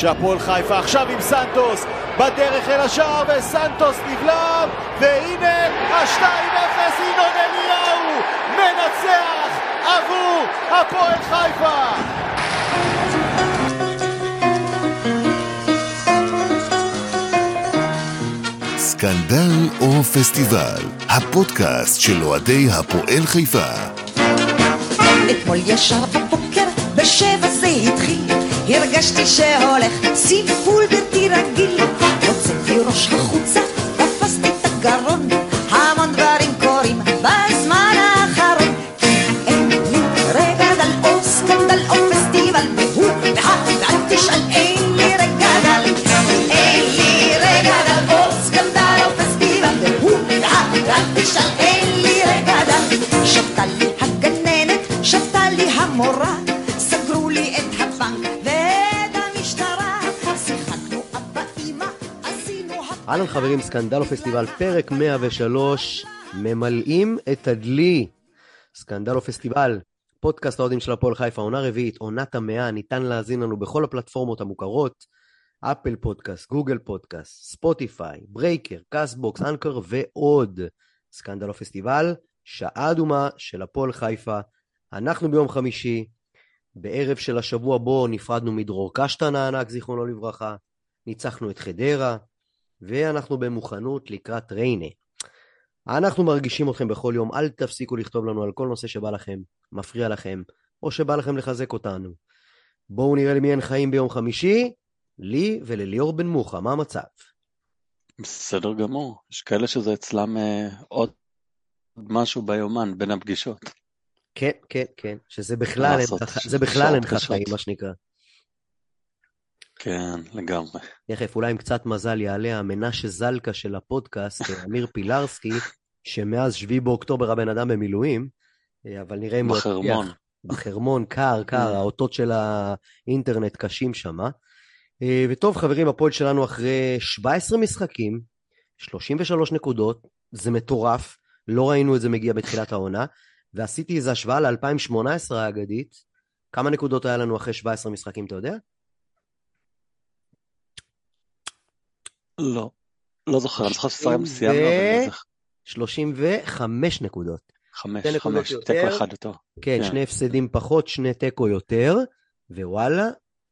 כשהפועל חיפה עכשיו עם סנטוס בדרך אל השער וסנטוס נבלם והנה ה-2-0 ינון אליהו מנצח עבור הפועל חיפה סקנדל או פסטיבל, הפודקאסט של אוהדי הפועל חיפה. אתמול ישר בבוקר, בשבע זה התחיל, הרגשתי שהולך סיפול בלתי רגיל. הוצאתי ראש החוצה, תפסתי את הגרון, המון דברים קורים בזמן אהלן חברים, סקנדל פסטיבל, פרק 103, ממלאים את הדלי. סקנדל פסטיבל, פודקאסט האוהדים של הפועל חיפה, עונה רביעית, עונת המאה, ניתן להאזין לנו בכל הפלטפורמות המוכרות, Apple Podcast, Google Podcast, Spotify, Breaker, Castbox, Anchor ועוד. סקנדל פסטיבל, שעה אדומה של הפועל חיפה. אנחנו ביום חמישי, בערב של השבוע בו נפרדנו מדרור קשטן הענק, זיכרונו לברכה, ניצחנו את חדרה, ואנחנו במוכנות לקראת ריינה. אנחנו מרגישים אתכם בכל יום, אל תפסיקו לכתוב לנו על כל נושא שבא לכם, מפריע לכם, או שבא לכם לחזק אותנו. בואו נראה למי אין חיים ביום חמישי, לי ולליאור בן מוחה, מה המצב? בסדר גמור, יש כאלה שזה אצלם אה, עוד משהו ביומן בין הפגישות. כן, כן, כן, שזה בכלל אין לך. חיים, מה שנקרא. כן, לגמרי. תכף, אולי עם קצת מזל יעלה המנשה זלקה של הפודקאסט, אה, אמיר פילרסקי, שמאז 7 באוקטובר הבן אדם במילואים, אה, אבל נראה אם הוא בחרמון. בחרמון, קר, קר. האותות של האינטרנט קשים שמה. אה, וטוב, חברים, הפועל שלנו אחרי 17 משחקים, 33 נקודות, זה מטורף, לא ראינו את זה מגיע בתחילת העונה, ועשיתי איזו השוואה ל-2018 האגדית. כמה נקודות היה לנו אחרי 17 משחקים, אתה יודע? לא, לא זוכר, אני זוכר שסיים ו- סיימנו, אבל זה 35 נקודות. חמש, שתי נקודות חמש, יותר. תיקו אחד יותר. כן, כן. שני הפסדים פחות, שני תיקו יותר, ווואלה,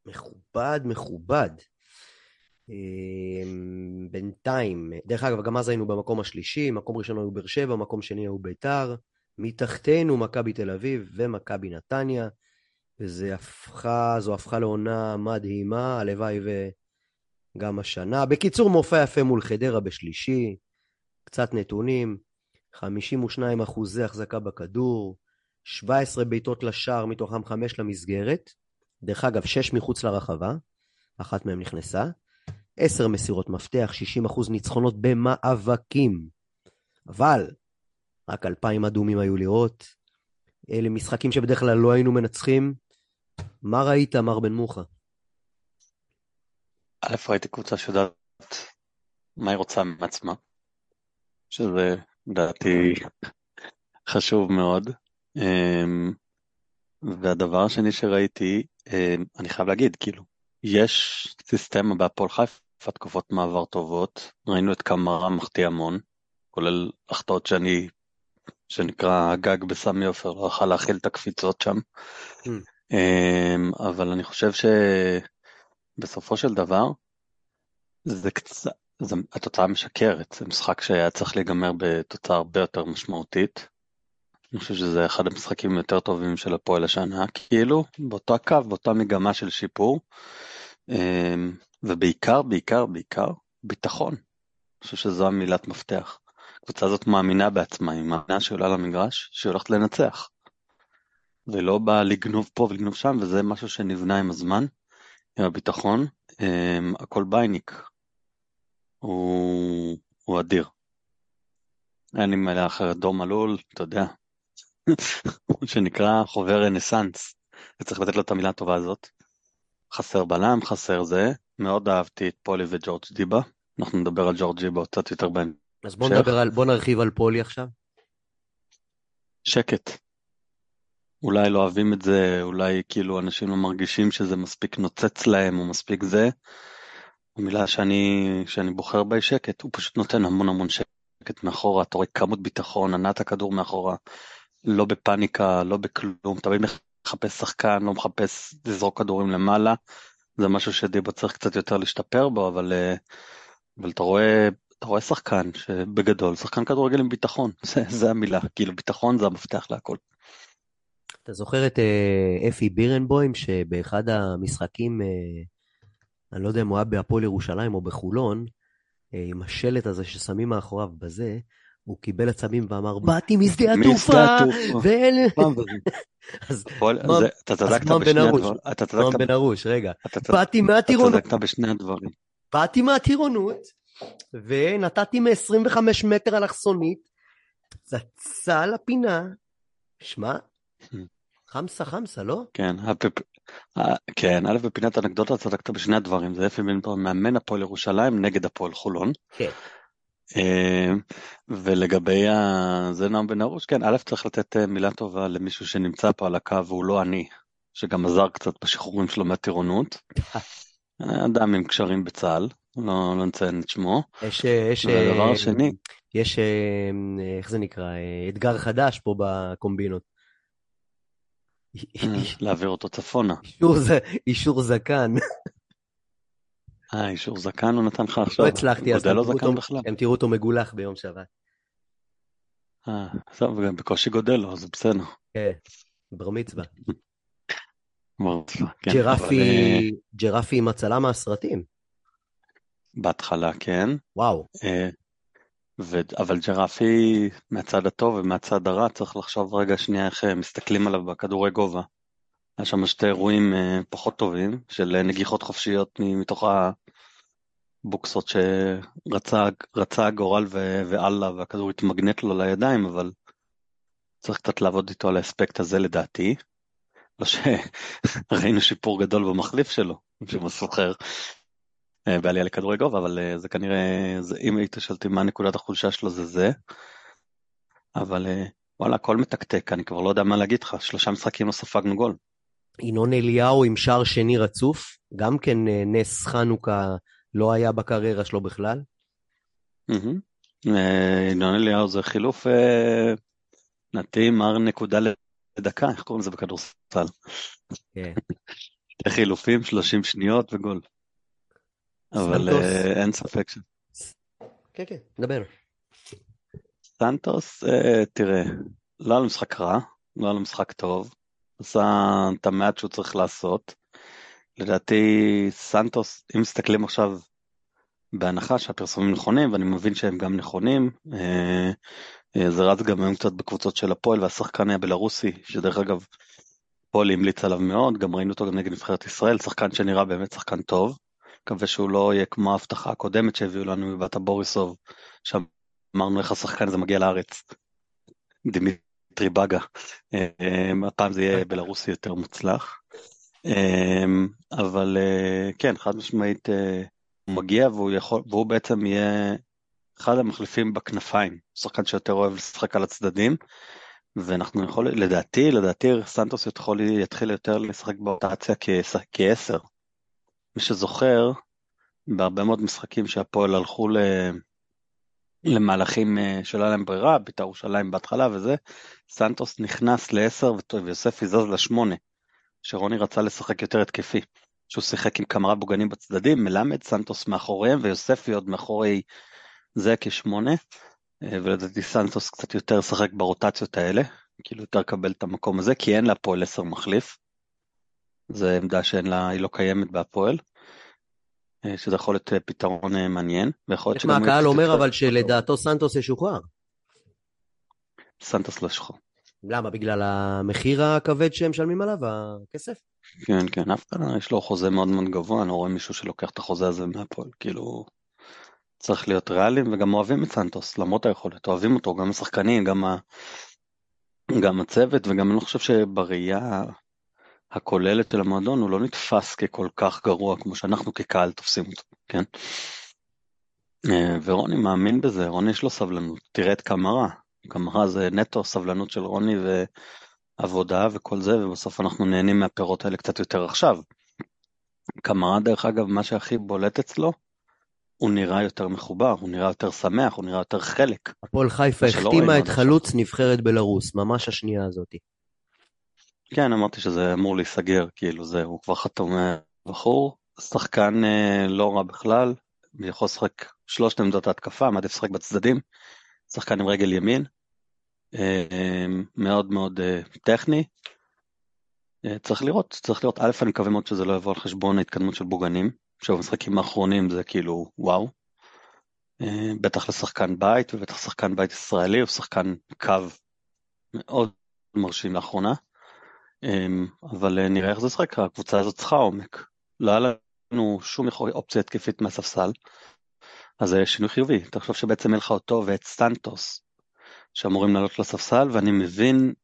מכובד, מכובד. אמ, בינתיים, דרך אגב, גם אז היינו במקום השלישי, מקום ראשון היו באר שבע, מקום שני היו ביתר, מתחתנו מכבי תל אביב ומכבי נתניה, וזה הפכה, זו הפכה לעונה מדהימה, הלוואי וגם השנה. בקיצור, מופע יפה מול חדרה בשלישי, קצת נתונים, 52 אחוזי החזקה בכדור, 17 בעיטות לשער, מתוכם 5 למסגרת. דרך אגב, 6 מחוץ לרחבה, אחת מהן נכנסה. 10 מסירות מפתח, 60 אחוז ניצחונות במאבקים. אבל, רק 2,000 אדומים היו לראות. אלה משחקים שבדרך כלל לא היינו מנצחים. מה ראית, מר בן מוחה? א', ראיתי קבוצה שיודעת מה היא רוצה מעצמה, שזה לדעתי חשוב מאוד. אמ, והדבר השני שראיתי, אמ, אני חייב להגיד, כאילו, יש סיסטמה בהפועל חיפה, תקופות מעבר טובות, ראינו את קמרה מחטיא המון, כולל החטאות שאני, שנקרא הגג בסמי עופר, לא יכל להכיל את הקפיצות שם. Mm. אמ, אבל אני חושב שבסופו של דבר, זה קצת, זה, התוצאה משקרת, זה משחק שהיה צריך להיגמר בתוצאה הרבה יותר משמעותית. אני חושב שזה אחד המשחקים היותר טובים של הפועל השנה, כאילו, באותו הקו, באותה מגמה של שיפור, אמ, ובעיקר, בעיקר, בעיקר, ביטחון. אני חושב שזו המילת מפתח. הקבוצה הזאת מאמינה בעצמה, היא מאמינה שהיא עולה למגרש, שהיא הולכת לנצח. ולא באה לגנוב פה ולגנוב שם, וזה משהו שנבנה עם הזמן, עם הביטחון. אמ, הכל בייניק. הוא, הוא אדיר. אין לי מילה אחרת, דור מלול, אתה יודע, שנקרא חובב רנסאנס, וצריך לתת לו את המילה הטובה הזאת. חסר בלם, חסר זה, מאוד אהבתי את פולי וג'ורג' דיבה, אנחנו נדבר על ג'ורג' דיבה קצת יותר בהמשך. אז בוא. נדבר על, בוא נרחיב על פולי עכשיו. שקט. אולי לא אוהבים את זה, אולי כאילו אנשים לא מרגישים שזה מספיק נוצץ להם או מספיק זה. המילה שאני, שאני בוחר בה היא שקט, הוא פשוט נותן המון המון שקט מאחורה, אתה רואה כמות ביטחון, ענת הכדור מאחורה, לא בפאניקה, לא בכלום, תמיד מחפש שחקן, לא מחפש לזרוק כדורים למעלה, זה משהו שדיבה צריך קצת יותר להשתפר בו, אבל, אה, אבל אתה רואה, אתה רואה שחקן שבגדול, שחקן כדורגל עם ביטחון, זה, זה המילה, כאילו ביטחון זה המפתח להכל. אתה זוכר את אה, אפי בירנבוים, שבאחד המשחקים, אה, אני לא יודע אם הוא היה בהפועל ירושלים או בחולון, אה, עם השלט הזה ששמים מאחוריו בזה, הוא קיבל עצבים ואמר, באתי משדה התעופה, ואין... אז אתה צדקת בשני הדברים. אתה צדקת בן ארוש, רגע. באתי מהטירונות. אתה צדקת בשני הדברים. באתי מהטירונות, ונתתי מ-25 מטר אלכסונית, צצה לפינה, שמע, חמסה חמסה, לא? כן, כן, א', בפינת אנקדוטה צדקת בשני הדברים, זה אפי מילנטון מאמן הפועל ירושלים נגד הפועל חולון. כן. אה, ולגבי זה נועם בן ארוש, כן, א', צריך לתת אה, מילה טובה למישהו שנמצא פה על הקו והוא לא אני, שגם עזר קצת בשחרורים שלו מהטירונות. אדם עם קשרים בצה"ל, לא, לא נציין את שמו. יש, יש, ודבר שני, יש, איך זה נקרא, אתגר חדש פה בקומבינות. להעביר אותו צפונה. אישור זקן. אה, אישור זקן הוא נתן לך עכשיו? לא הצלחתי, אז לו זקן בכלל? הם תראו אותו מגולח ביום שבת. אה, בסדר, וגם בקושי גודל לו, זה בסדר. כן, בר מצווה. בר מצווה, כן. ג'רפי, ג'רפי עם הצלה מהסרטים. בהתחלה, כן. וואו. ו... אבל ג'רפי מהצד הטוב ומהצד הרע צריך לחשוב רגע שנייה איך אה, מסתכלים עליו בכדורי גובה. היה שם שתי אירועים אה, פחות טובים של אה, נגיחות חופשיות מתוך הבוקסות שרצה הגורל ו... ואללה והכדור התמגנט לו לידיים אבל צריך קצת לעבוד איתו על האספקט הזה לדעתי. לא שראינו שיפור גדול במחליף שלו, שמסוחר, אה, בעלייה לכדורי גובה, אבל אה, זה כנראה, זה, אם היית שואל אותי מה נקודת החולשה שלו זה זה. אבל אה, וואלה, הכל מתקתק, אני כבר לא יודע מה להגיד לך, שלושה משחקים לא ספגנו גול. ינון אליהו עם שער שני רצוף, גם כן נס חנוכה לא היה בקריירה שלו בכלל. ינון אליהו זה חילוף נתי מר נקודה לדקה, איך קוראים לזה בכדורסל? כן. חילופים, 30 שניות וגול. אבל uh, אין ספק ש... כן, כן, דבר. סנטוס, uh, תראה, לא היה לו משחק רע, לא היה לו משחק טוב, עשה את המעט שהוא צריך לעשות. לדעתי, סנטוס, אם מסתכלים עכשיו בהנחה שהפרסומים נכונים, ואני מבין שהם גם נכונים, uh, זה רץ גם היום קצת בקבוצות של הפועל, והשחקן היה בלרוסי, שדרך אגב, פועל המליץ עליו מאוד, גם ראינו אותו גם נגד נבחרת ישראל, שחקן שנראה באמת שחקן טוב. מקווה שהוא לא יהיה כמו ההבטחה הקודמת שהביאו לנו מבטה בוריסוב, שאמרנו איך השחקן הזה מגיע לארץ. דמיטרי בגה. אמ, הפעם זה יהיה בלרוסי יותר מוצלח. אמ, אבל אה, כן, חד משמעית אה, הוא מגיע והוא, יכול, והוא בעצם יהיה אחד המחליפים בכנפיים, שחקן שיותר אוהב לשחק על הצדדים. ואנחנו יכול, לדעתי, לדעתי סנטוס יכול, יתחיל יותר לשחק באוטציה כעשר, מי שזוכר, בהרבה מאוד משחקים שהפועל הלכו ל... למהלכים אה, שלא היה להם ברירה, בית"ר ירושלים בהתחלה וזה, סנטוס נכנס לעשר ויוספי זז לשמונה, שרוני רצה לשחק יותר התקפי. שהוא שיחק עם כמה בוגנים בצדדים, מלמד, סנטוס מאחוריהם ויוספי עוד מאחורי זה כשמונה, אה, ולדעתי סנטוס קצת יותר שחק ברוטציות האלה, כאילו יותר קבל את המקום הזה, כי אין להפועל עשר מחליף. זו עמדה שאין לה, היא לא קיימת בהפועל. אה, שזה יכול להיות אה, פתרון אה, מעניין. יש מה, הקהל אומר אבל שלדעתו סנטוס ישוחרר. סנטוס לא ישוחרר. למה? בגלל המחיר הכבד שהם משלמים עליו, הכסף? כן, כן, אף אחד יש לו חוזה מאוד מאוד גבוה, אני לא רואה מישהו שלוקח את החוזה הזה מהפועל, כאילו... צריך להיות ריאליים וגם אוהבים את סנטוס, למרות היכולת, אוהבים אותו, גם השחקנים, גם, ה... גם הצוות, וגם אני לא חושב שבראייה הכוללת של המועדון הוא לא נתפס ככל כך גרוע כמו שאנחנו כקהל תופסים אותו, כן? אה, ורוני מאמין בזה, רוני יש לו סבלנות, תראה את קמרה, קמרה זה נטו סבלנות של רוני ו... עבודה וכל זה, ובסוף אנחנו נהנים מהפירות האלה קצת יותר עכשיו. קמרה, דרך אגב, מה שהכי בולט אצלו, הוא נראה יותר מחובר, הוא נראה יותר שמח, הוא נראה יותר חלק. הפועל חיפה החתימה את חלוץ נבחרת בלרוס, ממש השנייה הזאת. כן, אמרתי שזה אמור להיסגר, כאילו זה, הוא כבר חתום בחור, שחקן אה, לא רע בכלל, יכול לשחק שלושת עמדות ההתקפה, מעדיף לשחק בצדדים, שחקן עם רגל ימין, אה, אה, מאוד מאוד אה, טכני. אה, צריך לראות, צריך לראות, א', אני מקווה מאוד שזה לא יבוא על חשבון ההתקדמות של בוגנים, שבמשחקים האחרונים זה כאילו וואו. אה, בטח לשחקן בית, ובטח שחקן בית ישראלי, הוא שחקן קו מאוד מרשים לאחרונה. אמ, אבל אה, נראה איך זה ישחק, הקבוצה הזאת צריכה עומק. לא היה לנו שום אופציה התקפית מהספסל, אז זה שינוי חיובי. אתה חושב שבעצם אין לך אותו ואת סטנטוס, שאמורים לעלות לספסל, ואני מבין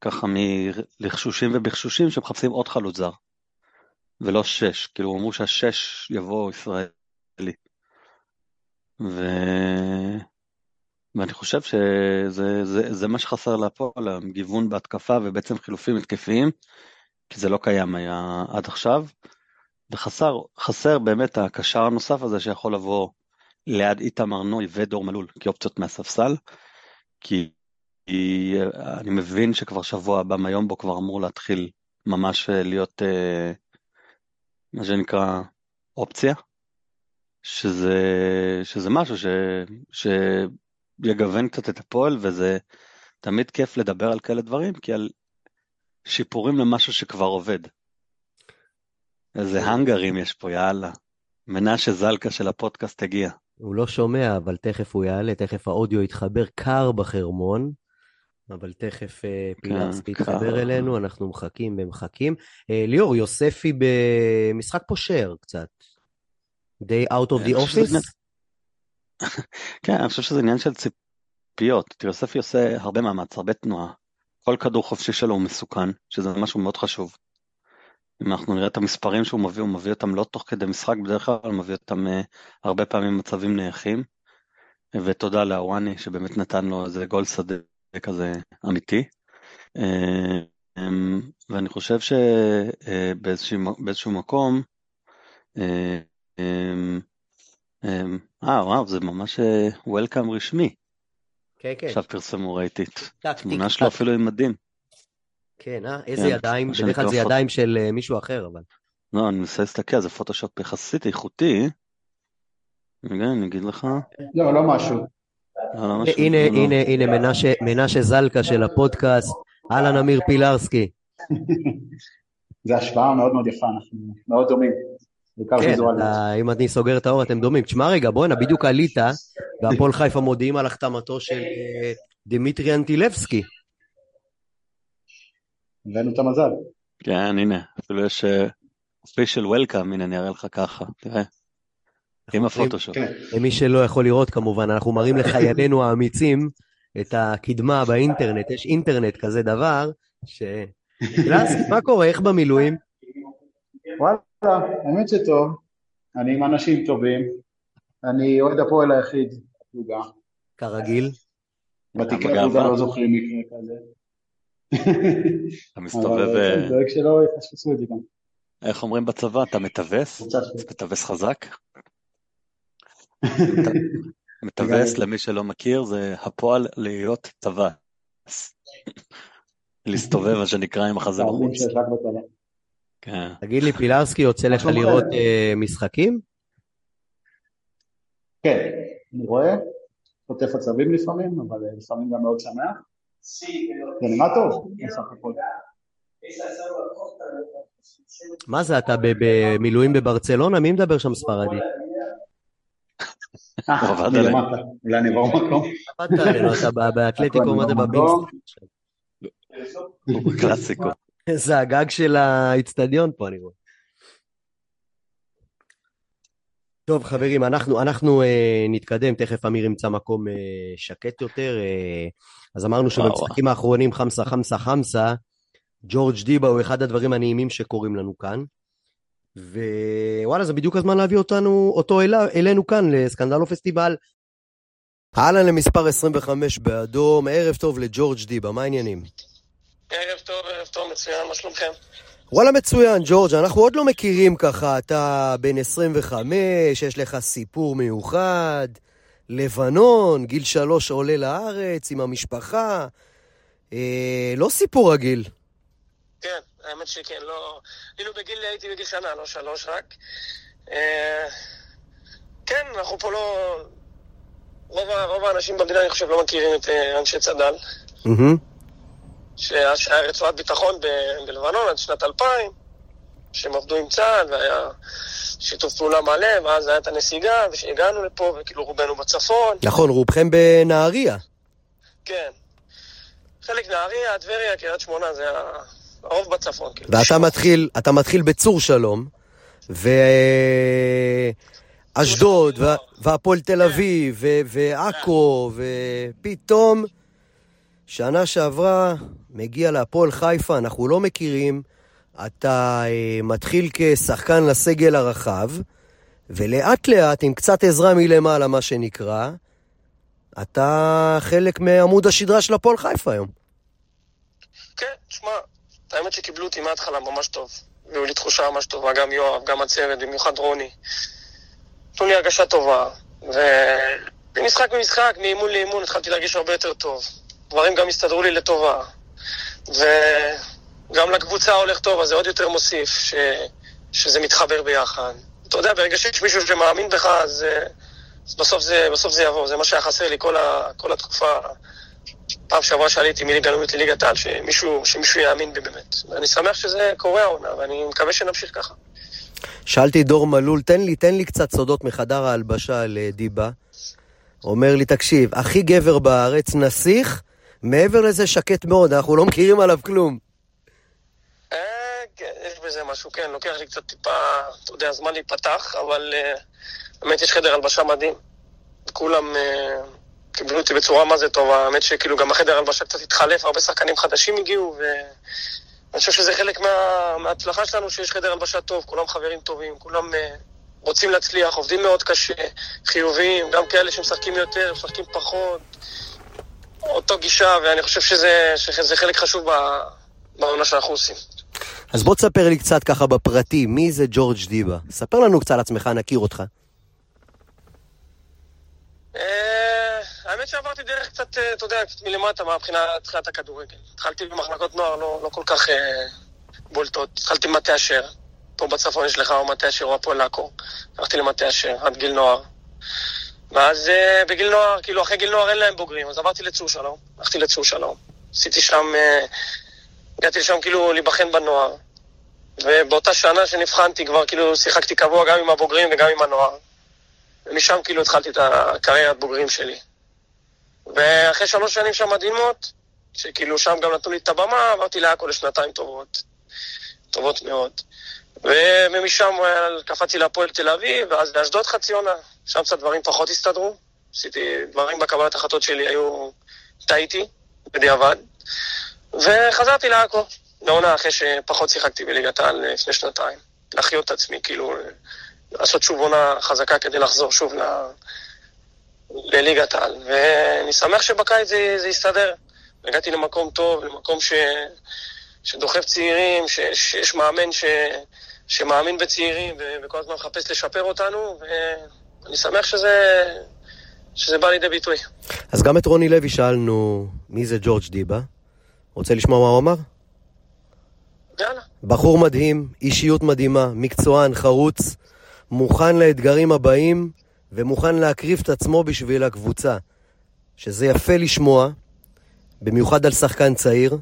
ככה מלחשושים ובחשושים שמחפשים עוד חלוץ זר, ולא שש. כאילו אמרו שהשש יבוא ישראלי. ו... ואני חושב שזה זה, זה מה שחסר להפועל, הגיוון בהתקפה ובעצם חילופים התקפיים, כי זה לא קיים היה עד עכשיו, וחסר חסר באמת הקשר הנוסף הזה שיכול לבוא ליד איתמר נוי ודור מלול כאופציות מהספסל, כי כי אני מבין שכבר שבוע הבא מהיום בו כבר אמור להתחיל ממש להיות אה, מה שנקרא אופציה, שזה, שזה משהו ש, שיגוון קצת את הפועל, וזה תמיד כיף לדבר על כאלה דברים, כי על שיפורים למשהו שכבר עובד. איזה האנגרים יש פה, יאללה. מנשה זלקה של הפודקאסט הגיע. הוא לא שומע, אבל תכף הוא יעלה, תכף האודיו יתחבר קר בחרמון, אבל תכף אה, פילנסקי קר. יתחבר אלינו, אנחנו מחכים ומחכים. אה, ליאור, יוספי במשחק פושר קצת. Day out of the חושב שזה office? כן, אני חושב שזה עניין של ציפיות. תראה, יוספי עושה הרבה מאמץ, הרבה תנועה. כל כדור חופשי שלו הוא מסוכן, שזה משהו מאוד חשוב. אם אנחנו נראה את המספרים שהוא מביא, הוא מביא אותם לא תוך כדי משחק, בדרך כלל הוא מביא אותם uh, הרבה פעמים במצבים נייחים. ותודה לאוואני שבאמת נתן לו איזה גול שדה כזה אמיתי. Uh, um, ואני חושב שבאיזשהו מקום, אה, um, um, אה, וואו, זה ממש וולקאם רשמי. כן, כן. עכשיו פרסמו, טק, תמונה שלו. אפילו עם מדים. כן, אה? איזה כן, ידיים? בדרך כלל זה ידיים של אה, מישהו אחר, אבל. לא, אני מנסה להסתכל, זה פוטושופ יחסית איכותי. רגע, אני אגיד לך. לא, לא משהו. לא, לא הנה, לא, לא. הנה, הנה, מנשה- זלקה של הפודקאסט. אהלן, אמיר פילרסקי. זו השוואה מאוד מאוד יפה, אנחנו מאוד דומים, כן, ויזואלית. אתה- אם אני סוגר את האור אתם דומים. תשמע רגע, בואנה, בדיוק עלית, והפועל חיפה מודיעים על החתמתו של אה, דמיטרי אנטילבסקי. הבאנו את המזל. כן, הנה, אפילו יש official welcome, הנה, אני אראה לך ככה, תראה. עם הפוטושופ. כן, למי שלא יכול לראות כמובן, אנחנו מראים לחיילינו האמיצים את הקדמה באינטרנט, יש אינטרנט כזה דבר, ש... מה קורה? איך במילואים? וואלה, האמת שטוב, אני עם אנשים טובים, אני אוהד הפועל היחיד בפלוגה, כרגיל. ותיקי. הפלוגה לא זוכרים מקרה כזה. אתה מסתובב, אבל אה, כן, דואג שלא יפספסו את זה גם. איך אומרים בצבא, אתה מטווס? מטווס חזק? מטווס, למי שלא מכיר, זה הפועל להיות טווס. להסתובב, מה שנקרא, עם החזה בחוץ. כן. תגיד לי, פילרסקי יוצא לך? לראות אה, משחקים? כן, אני רואה, חוטף עצבים לפעמים, אבל אה, לפעמים גם מאוד שמח. זה נראה טוב, בסך הכל. מה זה, אתה ב- במילואים בברצלונה? מי מדבר שם ספרדית? אה, אולי אני אעבור מקום. עבדת עלינו, אתה באתלטיקו, מה זה. בבינסט? הוא בקלאסיקו. זה הגג של האיצטדיון פה, אני רואה. טוב, חברים, אנחנו, אנחנו אה, נתקדם, תכף אמיר ימצא מקום אה, שקט יותר. אה, אז אמרנו שבמשחקים האחרונים חמסה, חמסה, חמסה, ג'ורג' דיבה הוא אחד הדברים הנעימים שקורים לנו כאן. ווואלה, זה בדיוק הזמן להביא אותנו, אותו אל, אלינו כאן, לסקנדלו פסטיבל. אהלן למספר 25 באדום, ערב טוב לג'ורג' דיבה, מה העניינים? ערב טוב, ערב טוב, מצוין, מה שלומכם? וואלה מצוין, ג'ורג', אנחנו עוד לא מכירים ככה, אתה בן 25, יש לך סיפור מיוחד, לבנון, גיל שלוש עולה לארץ עם המשפחה, אה, לא סיפור רגיל. כן, האמת שכן, לא... כאילו בגיל, הייתי בגיל שנה, לא שלוש רק. אה, כן, אנחנו פה לא... רוב, רוב האנשים במדינה, אני חושב, לא מכירים את אה, אנשי צד"ל. Mm-hmm. שהיה רצועת ביטחון ב- בלבנון עד שנת 2000, שהם עבדו עם צה"ל, והיה שיתוף פעולה מלא, ואז היה את הנסיגה, וכשהגענו לפה, וכאילו רובנו בצפון, נכון, רובכם בנהריה. כן. חלק נהריה, טבריה, קריית שמונה, זה הרוב בצפון. כאילו. ואתה מתחיל, אתה מתחיל בצור שלום, ואשדוד, וה- והפועל תל אביב, ו- ועכו, ופתאום, שנה שעברה, מגיע להפועל חיפה, אנחנו לא מכירים, אתה אה, מתחיל כשחקן לסגל הרחב, ולאט לאט, עם קצת עזרה מלמעלה, מה שנקרא, אתה חלק מעמוד השדרה של הפועל חיפה היום. כן, תשמע, האמת שקיבלו אותי מההתחלה ממש טוב. והיו לי תחושה ממש טובה, גם יואב, גם הצוות, במיוחד רוני. נתנו לי הרגשה טובה. וממשחק במשחק, מאימון לאימון, התחלתי להרגיש הרבה יותר טוב. דברים גם הסתדרו לי לטובה. וגם לקבוצה הולך טוב, אז זה עוד יותר מוסיף ש... שזה מתחבר ביחד. אתה יודע, ברגע שיש מישהו שמאמין בך, אז, אה, אז בסוף, זה, בסוף זה יבוא. זה מה שהיה חסר לי כל, ה... כל התקופה. פעם שעברה שעליתי מליגה לאומית לליגת העל, שמישהו, שמישהו יאמין בי באמת. ואני שמח שזה קורה העונה, ואני מקווה שנמשיך ככה. שאלתי דור מלול, תן לי, תן לי קצת סודות מחדר ההלבשה לדיבה. אומר לי, תקשיב, הכי גבר בארץ, נסיך, מעבר לזה שקט מאוד, אנחנו לא מכירים עליו כלום. אה, כן, יש בזה משהו, כן, לוקח לי קצת טיפה, אתה יודע, זמן להיפתח, אבל אה, באמת יש חדר הלבשה מדהים. כולם אה, קיבלו אותי בצורה מה זה טובה, האמת שכאילו גם החדר הלבשה קצת התחלף, הרבה שחקנים חדשים הגיעו, ואני חושב שזה חלק מה... מההצלחה שלנו, שיש חדר הלבשה טוב, כולם חברים טובים, כולם אה, רוצים להצליח, עובדים מאוד קשה, חיוביים, גם כאלה שמשחקים יותר, משחקים פחות, אותו גישה, ואני חושב שזה, שזה חלק חשוב. בעונה שאנחנו עושים. אז בוא תספר לי קצת ככה בפרטי, מי זה ג'ורג' דיבה? ספר לנו קצת על עצמך, נכיר אותך. אה, האמת שעברתי דרך קצת, אה, אתה יודע, קצת מלמטה מהבחינה תחילת הכדורגל. התחלתי במחלקות נוער לא, לא כל כך אה, בולטות. התחלתי במטה אשר. פה בצפון יש לך או מטה אשר או הפועל עכו. הלכתי למטה אשר, עד גיל נוער. ואז אה, בגיל נוער, כאילו אחרי גיל נוער אין להם בוגרים, אז עברתי לצור שלום. הלכתי לצור שלום. עשיתי שם, אה, הגעתי לשם כאילו להיבחן בנוער. ובאותה שנה שנבחנתי כבר כאילו שיחקתי קבוע גם עם הבוגרים וגם עם הנוער. ומשם כאילו התחלתי את הקריירת בוגרים שלי. ואחרי שלוש שנים שם מדהימות, שכאילו שם גם נתנו לי את הבמה, עברתי לעכו לשנתיים טובות, טובות מאוד. ומשם אה, קפצתי להפועל תל אביב, ואז לאשדוד חצי עונה, שם קצת דברים פחות הסתדרו. עשיתי דברים בקבלת החלטות שלי, היו... טעיתי, בדיעבד. וחזרתי לעכו, לעונה אחרי שפחות שיחקתי בליגת העל לפני שנתיים. להחיות את עצמי, כאילו, לעשות שוב עונה חזקה כדי לחזור שוב ל... לליגת העל. ואני שמח שבקיץ זה, זה יסתדר. הגעתי למקום טוב, למקום ש... שדוחף צעירים, ש... שיש מאמן ש... שמאמין בצעירים ו... וכל הזמן מחפש לשפר אותנו, ואני שמח שזה, שזה בא לידי ביטוי. אז גם את רוני לוי שאלנו מי זה ג'ורג' דיבה. רוצה לשמוע מה הוא אמר? יאללה. בחור מדהים, אישיות מדהימה, מקצוען, חרוץ, מוכן לאתגרים הבאים ומוכן להקריב את עצמו בשביל הקבוצה. שזה יפה לשמוע, במיוחד על שחקן צעיר.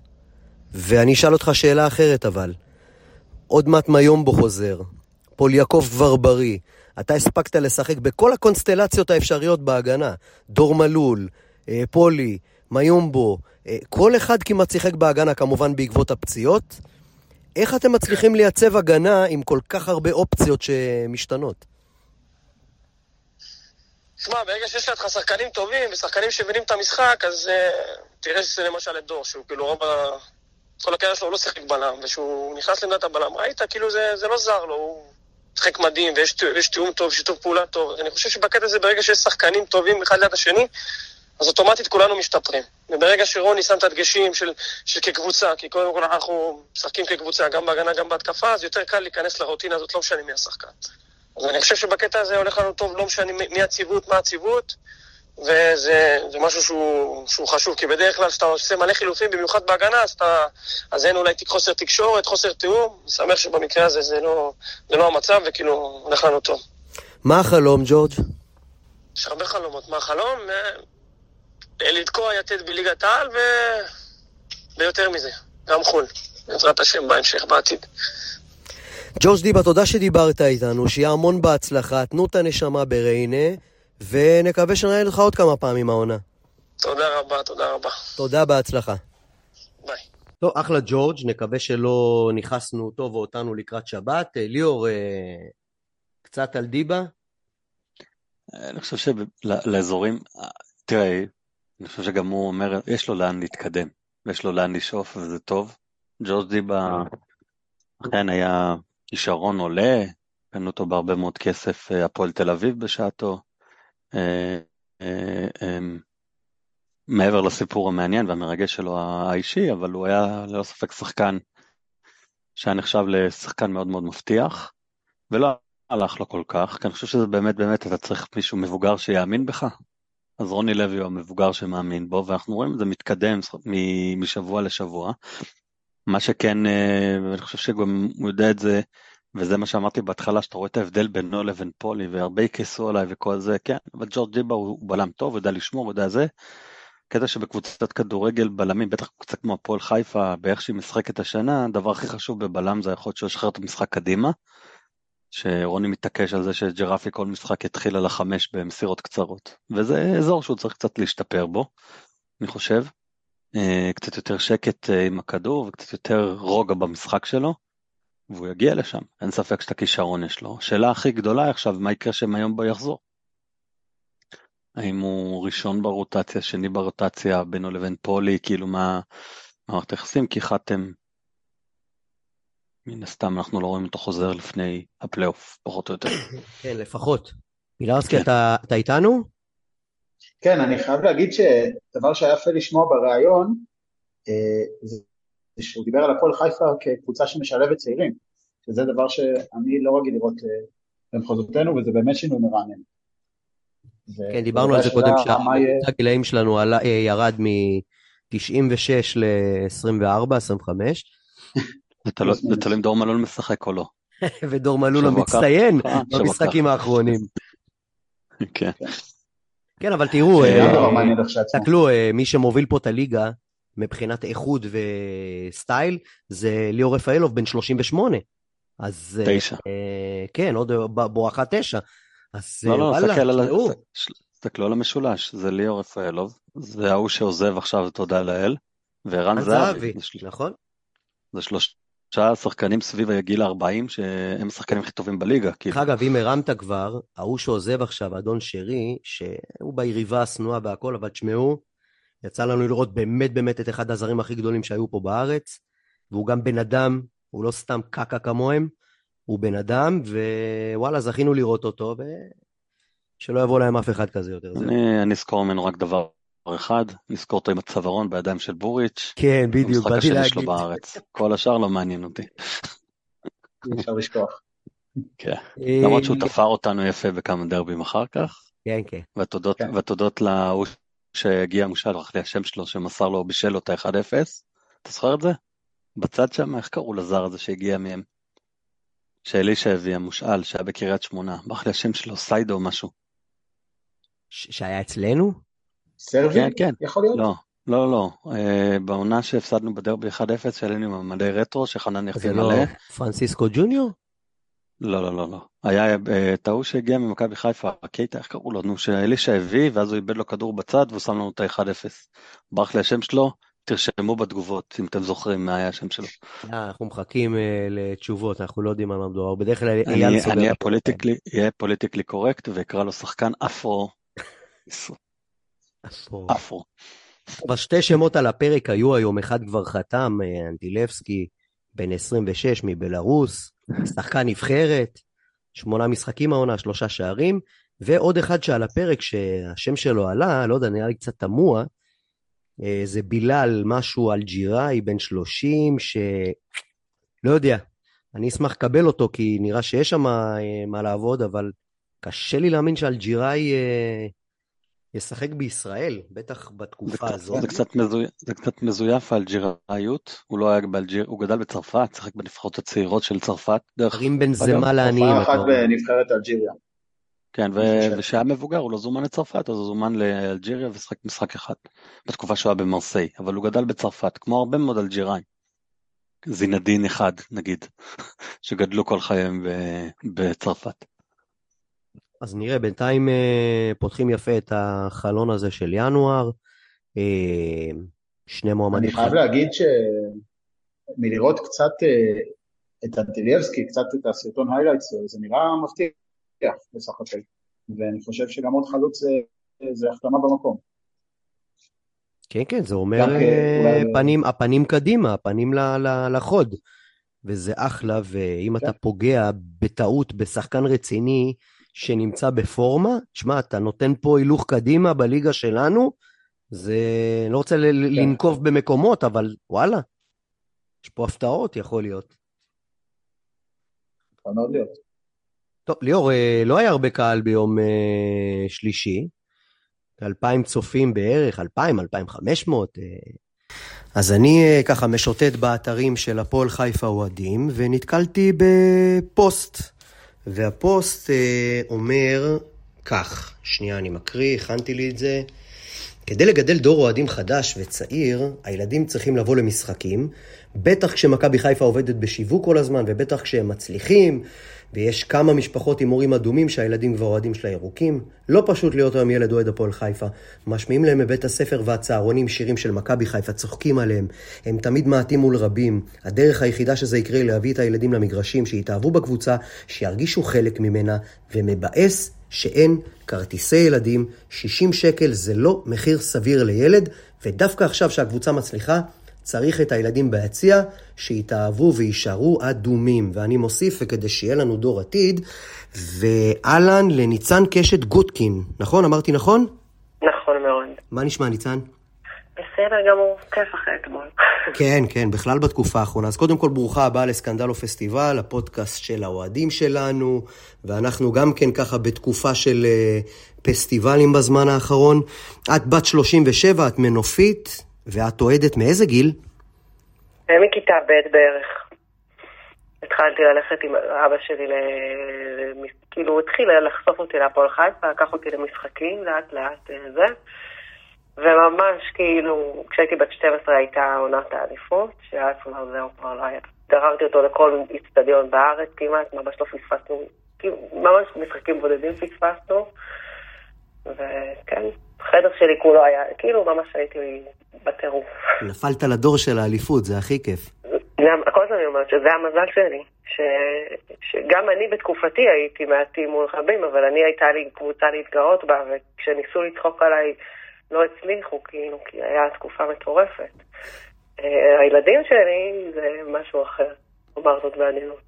ואני אשאל אותך שאלה אחרת אבל. עוד מעט מיומבו חוזר, פול יעקב כבר בריא. אתה הספקת לשחק בכל הקונסטלציות האפשריות בהגנה. דור מלול, אה, פולי, מיומבו, אה, כל אחד כמעט שיחק בהגנה כמובן בעקבות הפציעות. איך אתם מצליחים לייצב הגנה עם כל כך הרבה אופציות שמשתנות? שמע, ברגע שיש לך שחקנים טובים ושחקנים שמבינים את המשחק, אז uh, תראה למשל את דור, שהוא כאילו רוב ה... כל הקריירה שלו הוא לא שיחק בלם, וכשהוא נכנס לעמדת הבלם, ראית, כאילו זה, זה לא זר לו, הוא משחק מדהים, ויש ויש תיאום טוב, שיתוף פעולה טוב. אני חושב שבקטע הזה, ברגע שיש שחקנים טובים אחד ליד השני, אז אוטומטית כולנו משתפרים. וברגע שרוני שם את הדגשים של, של כקבוצה, כי קודם כל אנחנו משחקים כקבוצה, גם בהגנה, גם בהתקפה, אז יותר קל להיכנס לרוטינה הזאת, לא משנה מי השחקן. אז אני חושב שבקטע הזה הולך לנו טוב, לא משנה מי הציוות, מה הציוות, וזה משהו שהוא, שהוא חשוב, כי בדרך כלל כשאתה עושה מלא חילופים, במיוחד בהגנה, אז, אתה, אז אין אולי חוסר תקשורת, חוסר תיאום. אני שמח שבמקרה הזה זה לא, זה לא המצב, וכאילו, הולך לנו טוב. מה החלום, ג'ורג'? יש הרבה חלומות. מה החלום? אה, לתקוע יתד בליגת העל, ו... ויותר מזה, גם חו"ל, בעזרת השם בהמשך, בעתיד. ג'ורג' דיבה, תודה שדיברת איתנו, שיהיה המון בהצלחה, תנו את הנשמה בריינה. ונקווה שנראה לך עוד כמה פעמים העונה. תודה רבה, תודה רבה. תודה, בהצלחה. ביי. טוב, אחלה ג'ורג', נקווה שלא נכנסנו אותו ואותנו לקראת שבת. אה, ליאור, אה, קצת על דיבה? אני חושב שלאזורים, תראה, אני חושב שגם הוא אומר, יש לו לאן להתקדם, ויש לו לאן לשאוף, וזה טוב. ג'ורג' דיבה אכן היה כישרון עולה, קנו אותו בהרבה מאוד כסף, אה, הפועל תל אביב בשעתו. אה, אה, אמ, מעבר לסיפור המעניין והמרגש שלו האישי, אבל הוא היה ללא ספק שחקן שהיה נחשב לשחקן מאוד מאוד מבטיח, ולא הלך לו כל כך, כי אני חושב שזה באמת באמת, אתה צריך מישהו מבוגר שיאמין בך. אז רוני לוי הוא המבוגר שמאמין בו, ואנחנו רואים את זה מתקדם משבוע לשבוע. מה שכן, אה, ואני חושב שגם הוא יודע את זה, וזה מה שאמרתי בהתחלה, שאתה רואה את ההבדל בינו לבין פולי, והרבה יכעסו עליי וכל זה, כן, אבל ג'ורג' דיבה הוא בלם טוב, הוא יודע לשמור, הוא יודע זה. קטע שבקבוצת כדורגל בלמים, בטח קצת כמו הפועל חיפה, באיך שהיא משחקת השנה, הדבר הכי חשוב בבלם זה היכולת שלו לשחרר את המשחק קדימה. שרוני מתעקש על זה שג'רפי כל משחק יתחיל על החמש במסירות קצרות. וזה אזור שהוא צריך קצת להשתפר בו, אני חושב. אה, קצת יותר שקט אה, עם הכדור וקצת יותר רוגע במשחק שלו. והוא יגיע לשם, אין ספק שאת הכישרון יש לו. השאלה הכי גדולה עכשיו, מה יקרה שהם היום בו יחזור? האם הוא ראשון ברוטציה, שני ברוטציה, בינו לבין פולי, כאילו מה מערכת היחסים? כי חתם, מן הסתם אנחנו לא רואים אותו חוזר לפני הפלייאוף, פחות או יותר. כן, לפחות. מילרסקי, כן. אתה, אתה איתנו? כן, אני חייב להגיד שדבר שהיה יפה לשמוע בריאיון, אה, זה זה שהוא דיבר על הפועל חיפה כקבוצה שמשלבת צעירים, שזה דבר שאני לא רגיל לראות אה, במחוזותינו, וזה באמת שינוי מרענן. כן, דיברנו על זה קודם, שהממוצע הגילאים שלנו עלה, אה, ירד מ-96 ל-24, 25. זה תלוי אם דור מלול משחק או לא. ודור מלול לא מצטיין במשחקים האחרונים. כן. כן, אבל תראו, תסתכלו, מי שמוביל פה את הליגה מבחינת איכות וסטייל, זה ליאור רפאלוב בן 38. אז... תשע. אה, כן, עוד בואכה תשע. אז לא, לא, תסתכל על... תסתכלו על המשולש, זה ליאור רפאלוב, זה ההוא שעוזב עכשיו, תודה לאל, וערן זהבי. נכון. זה שלושה שחקנים סביב הגיל ה-40, שהם השחקנים הכי טובים בליגה. דרך כאילו. אגב, אם הרמת כבר, ההוא שעוזב עכשיו, אדון שרי, שהוא ביריבה השנואה והכל, אבל תשמעו, יצא לנו לראות באמת באמת את אחד הזרים הכי גדולים שהיו פה בארץ, והוא גם בן אדם, הוא לא סתם קקה כמוהם, הוא בן אדם, ווואלה, זכינו לראות אותו, ושלא יבוא להם אף אחד כזה יותר. אני, אזכור ממנו רק דבר אחד, נזכור אותו עם הצווארון בידיים של בוריץ'. כן, בדיוק, באתי להגיד. שלו בארץ. כל השאר לא מעניין אותי. אפשר לשכוח. כן, אה, למרות שהוא תפר אותנו יפה בכמה דרבים אחר כך. כן, כן. והתודות להוא שהגיע מושל, לי השם שלו, שמסר לו, בישל לו את ה-1-0. אתה זוכר את זה? בצד שם, איך קראו לזר הזה שהגיע מהם? שאלישע הביא, המושאל, שהיה בקריית שמונה. ברח לי השם שלו, סיידו או משהו. שהיה אצלנו? סרבי? כן, כן. יכול להיות? לא, לא, לא. אה, בעונה שהפסדנו בדרבי 1-0, שעלינו עם המדי רטרו, שחנן יחזיר מלא. זה לא פרנסיסקו ג'וניור? לא, לא, לא, לא. היה את ההוא שהגיע ממכבי חיפה, קייטה, איך קראו לו? נו, שאלישע הביא, ואז הוא איבד לו כדור בצד, והוא שם לנו את ה-1-0. ברח לי השם שלו, תרשמו בתגובות, אם אתם זוכרים מה היה השם שלו. אה, אנחנו מחכים אה, לתשובות, אנחנו לא יודעים על מה מדובר. בדרך כלל אייל סוגר. אני אהיה פוליטיקלי קורקט, ואקרא לו שחקן אפרו. אפרו. אבל שתי שמות על הפרק היו היום, אחד כבר חתם, אה, אנטילבסקי, בן 26 מבלארוס. שחקן נבחרת, שמונה משחקים העונה, שלושה שערים, ועוד אחד שעל הפרק שהשם שלו עלה, לא יודע, נראה לי קצת תמוה, אה, זה בילאל משהו אלג'יראי, בן 30, ש... לא יודע, אני אשמח לקבל אותו, כי נראה שיש שם אה, מה לעבוד, אבל קשה לי להאמין שאלג'יראי אה, ישחק בישראל, בטח בתקופה זה, הזאת. זה, קצת מזוי, זה קצת מזויף האלג'יראיות, הוא לא היה באלג'יר, הוא גדל בצרפת, שיחק בנבחרות הצעירות של צרפת, דרך, רים בן זמה לעניים. אתה אחת. בנבחרת אלג'יריה. כן. וכשהיה מבוגר הוא לא זומן לצרפת, אז הוא זומן לאלג'יריה ושיחק משחק אחד, בתקופה שהוא היה במרסיי, אבל הוא גדל בצרפת, כמו הרבה מאוד אלג'יראים. זינדין אחד, נגיד, שגדלו כל חייהם בצרפת. אז נראה, בינתיים אה, פותחים יפה את החלון הזה של ינואר. אה, שני מועמדים. אני חייב להגיד שמלראות קצת אה, את אנטילבסקי, קצת את הסרטון highlights, זה נראה מבטיח בסך הכל. ואני חושב שגם עוד חלוץ זה, זה החתמה במקום. כן, כן, זה אומר אולי- פנים, הפנים קדימה, הפנים ל- ל- לחוד. וזה אחלה, ואם אתה כן. פוגע בטעות בשחקן רציני שנמצא בפורמה, תשמע, אתה נותן פה הילוך קדימה בליגה שלנו, זה, לא רוצה ל- כן. לנקוב במקומות, אבל וואלה, יש פה הפתעות, יכול להיות. יכול מאוד להיות. טוב, ליאור, אה, לא היה הרבה קהל ביום אה, שלישי. 2,000 צופים בערך, 2,000, 2,500. אה. אז אני אה, ככה משוטט באתרים של הפועל חיפה אוהדים, ונתקלתי בפוסט. והפוסט אה, אומר כך, שנייה, אני מקריא, הכנתי לי את זה. כדי לגדל דור אוהדים חדש וצעיר, הילדים צריכים לבוא למשחקים, בטח כשמכבי חיפה עובדת בשיווק כל הזמן, ובטח כשהם מצליחים, ויש כמה משפחות עם הורים אדומים שהילדים כבר אוהדים של הירוקים. לא פשוט להיות היום ילד אוהד הפועל חיפה. משמיעים להם בבית הספר והצהרונים שירים של מכבי חיפה, צוחקים עליהם. הם תמיד מעטים מול רבים. הדרך היחידה שזה יקרה היא להביא את הילדים למגרשים, שיתאהבו בקבוצה, שירגישו חלק ממנה, ומבאס שאין כרטיסי ילדים, 60 שקל זה לא מחיר סביר לילד, ודווקא עכשיו שהקבוצה מצליחה, צריך את הילדים ביציע, שיתאהבו ויישארו אדומים. ואני מוסיף, וכדי שיהיה לנו דור עתיד, ואהלן לניצן קשת גוטקין. נכון? אמרתי נכון? נכון מאוד. מה נשמע, ניצן? בסדר גמור, כיף אחרי אתמול. כן, כן, בכלל בתקופה האחרונה. אז קודם כל, ברוכה הבאה לסקנדל או פסטיבל, הפודקאסט של האוהדים שלנו, ואנחנו גם כן ככה בתקופה של אה, פסטיבלים בזמן האחרון. את בת 37, את מנופית, ואת אוהדת מאיזה גיל? מכיתה ב' בערך. התחלתי ללכת עם אבא שלי, ל... כאילו הוא התחיל לחשוף אותי להפועל חיפה, לקח אותי למשחקים לאט לאט אה, זה. וממש כאילו, כשהייתי בת 12 הייתה עונת האליפות, שאז כבר זהו, כבר לא היה. גררתי אותו לכל איצטדיון בארץ כמעט, ממש לא פספסנו, כאילו, ממש משחקים בודדים פספסנו. וכן, החדר שלי כולו היה, כאילו ממש הייתי בטירוף. נפלת לדור של האליפות, זה הכי כיף. זה, כל הזמן אני אומרת שזה המזל שלי, ש, שגם אני בתקופתי הייתי מעטים מול רבים, אבל אני הייתה לי קבוצה להתגאות בה, וכשניסו לצחוק עליי לא הצליחו, כאילו, כי היה תקופה מטורפת. אה, הילדים שלי זה משהו אחר, אומר זאת בעדינות.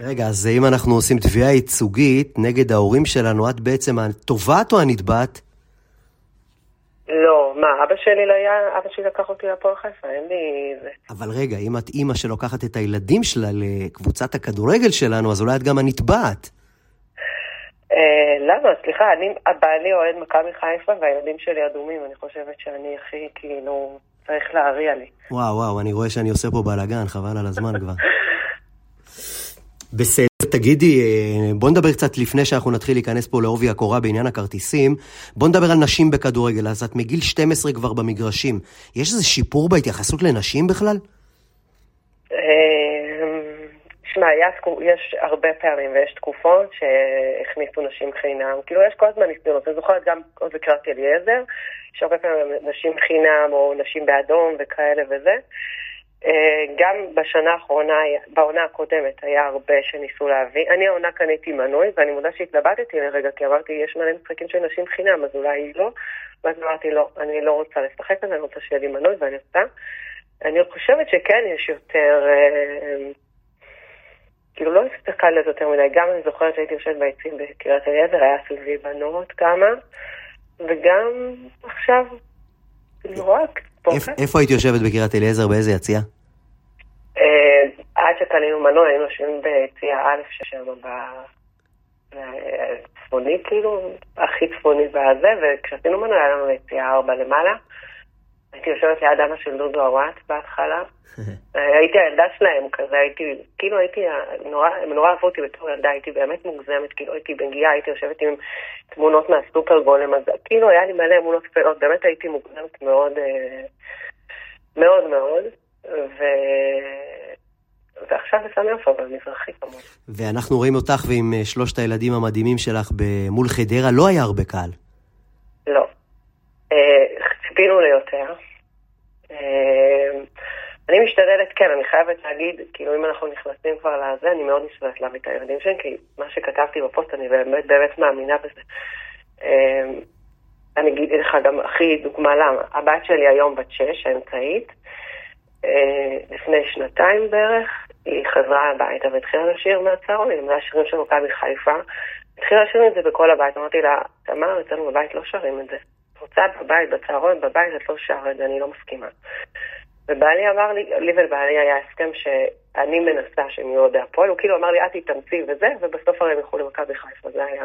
רגע, אז אם אנחנו עושים תביעה ייצוגית נגד ההורים שלנו, את בעצם התובעת או הנתבעת? לא, מה, אבא שלי לא היה, אבא שלי לקח אותי להפועל חיפה, אין לי זה. אבל רגע, אם את אימא שלוקחת את הילדים שלה לקבוצת הכדורגל שלנו, אז אולי את גם הנתבעת. אה, למה? סליחה, אני, הבעלי אוהד מכבי חיפה והילדים שלי אדומים, אני חושבת שאני הכי, כאילו, צריך להריע לי. וואו, וואו, אני רואה שאני עושה פה בלאגן, חבל על הזמן כבר. בסדר, תגידי, אה, בוא נדבר קצת לפני שאנחנו נתחיל להיכנס פה לעובי הקורה בעניין הכרטיסים. בוא נדבר על נשים בכדורגל, אז את מגיל 12 כבר במגרשים. יש איזה שיפור בהתייחסות לנשים בכלל? שמע, יש הרבה פעמים ויש תקופות שהכניסו נשים חינם. כאילו, יש כל הזמן ניסיונות. אני זוכרת גם עוד לקראת אליעזר, יש פעמים נשים חינם או נשים באדום וכאלה וזה. גם בשנה האחרונה, בעונה הקודמת, היה הרבה שניסו להביא. אני העונה קניתי מנוי, ואני מודה שהתלבטתי לרגע, כי אמרתי, יש מלא משחקים של נשים חינם, אז אולי לא. ואז אמרתי, לא, אני לא רוצה לשחק על זה, אני רוצה שיהיה לי מנוי, ואני עושה. אני חושבת שכן יש יותר... כאילו לא הסתכלתי על זה יותר מדי, גם אני זוכרת שהייתי יושבת ביציעים בקריית אליעזר, היה סביבי בנות כמה, וגם עכשיו, איפ- איפה היית יושבת בקריית אליעזר? באיזה יציע? אה, עד שקנינו מנוע היינו יושבים ביציע א' ששם בצפוני כאילו, הכי צפוני בזה, וכשעשינו מנוע היה לנו יציע 4 למעלה. הייתי יושבת ליד אבא של דודו עוואט בהתחלה. אה, הייתי הילדה שלהם כזה, הייתי, כאילו הייתי, נורא, הם נורא אהבו אותי בתור ילדה, הייתי באמת מוגזמת, כאילו הייתי בגיאה, הייתי יושבת עם תמונות מהסופר גולם, אז כאילו היה לי מלא אמונות קטנות, באמת הייתי מוגזמת מאוד, אה, מאוד מאוד, ו... ועכשיו בסמי עופר, במזרחי כמובן. ואנחנו רואים אותך ועם אה, שלושת הילדים המדהימים שלך מול חדרה, לא היה הרבה קהל. לא. ציפינו ליותר. אה, אני משתדלת, כן, אני חייבת להגיד, כאילו אם אנחנו נכנסים כבר לזה, אני מאוד משתדלת להביא את הילדים שלי, כי מה שכתבתי בפוסט, אני באמת באמת מאמינה בזה. אה, אני אגיד לך גם הכי דוגמה למה. הבת שלי היום בת שש, האמצעית, אה, לפני שנתיים בערך, היא חזרה הביתה והתחילה לשיר מהצהרון, היא למדה שירים של מכבי חיפה. התחילה לשיר את זה בכל הבית, אמרתי לה, תמר, אצלנו בבית לא שרים את זה. רוצה בבית, בצהרון, בבית את לא זה, אני לא מסכימה. ובעלי אמר לי, לי ולבעלי היה הסכם שאני מנסה שהם יהיו אוהדי הפועל, הוא כאילו אמר לי, את תתאמצי וזה, ובסוף הרי הם ילכו למכבי חיפה, זה היה...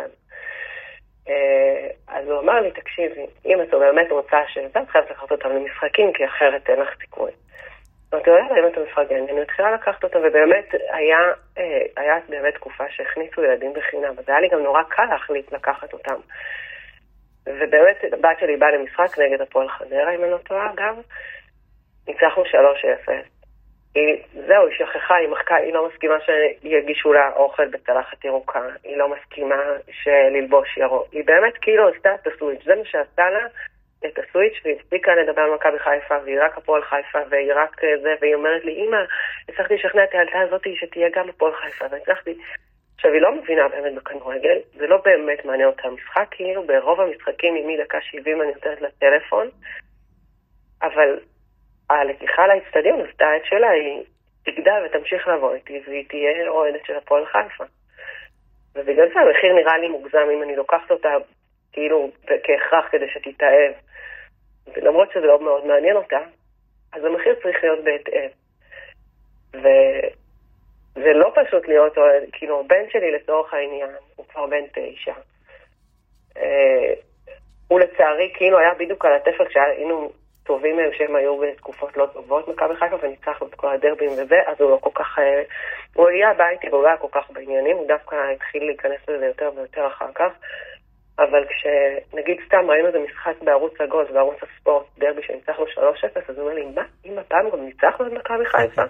אה, אז הוא אמר לי, תקשיבי, אם את באמת רוצה שזה, את חייבת לקחת אותם למשחקים, כי אחרת אין לך סיכוי. אמרתי לו, יאללה, אם אתה מפרגן, אני מתחילה לקחת אותם, ובאמת היה, אה, היה באמת תקופה שהכניסו ילדים בחינם, אז היה לי גם נורא קל להחליט לקחת אותם. ובאמת, הבת שלי באה למשחק נגד הפועל חדרה, אם אני לא טועה, אגב. ניצחנו 3-0. היא, זהו, היא שכחה, היא מחקה, היא לא מסכימה שיגישו לה אוכל בצלחת ירוקה, היא לא מסכימה ללבוש ירוק. היא באמת כאילו עשתה את הסוויץ', זה מה שעשה לה את הסוויץ', והיא הפסיקה לדבר על מכבי חיפה, והיא רק הפועל חיפה, והיא רק זה, והיא אומרת לי, אמא, הצלחתי לשכנע את הילדה הזאת שתהיה גם הפועל חיפה, והצלחתי... עכשיו, היא לא מבינה באמת בכדורגל, זה לא באמת מעניין אותה המשחק, כאילו ברוב המשחקים, היא מדקה 70 אני נותנת לה טלפון, אבל הלקיחה לאצטדיון עשתה את שלה, היא תגדל ותמשיך לבוא איתי, והיא תהיה אוהדת של הפועל חיפה. ובגלל זה המחיר נראה לי מוגזם אם אני לוקחת אותה כאילו כהכרח כדי שתתאהב. ולמרות שזה לא מאוד מעניין אותה, אז המחיר צריך להיות בהתאם. וזה לא פשוט להיות אוהד, כאילו הבן שלי לצורך העניין, הוא כבר בן תשע. אה, הוא לצערי כאילו היה בדיוק על התפר כשהיינו טובים מהם שהם היו בתקופות לא טובות מכבי חיפה וניצחנו את כל הדרבים וזה, אז הוא לא כל כך... אה, הוא היה ביתי והוא לא היה כל כך בעניינים, הוא דווקא התחיל להיכנס לזה יותר ויותר אחר כך. אבל כשנגיד סתם ראינו איזה משחק בערוץ הגוז, בערוץ הספורט, דרבי שניצחנו 3-0, אז הוא אומר לי, מה, אם הפעם גם ניצחנו את מכבי חיפה?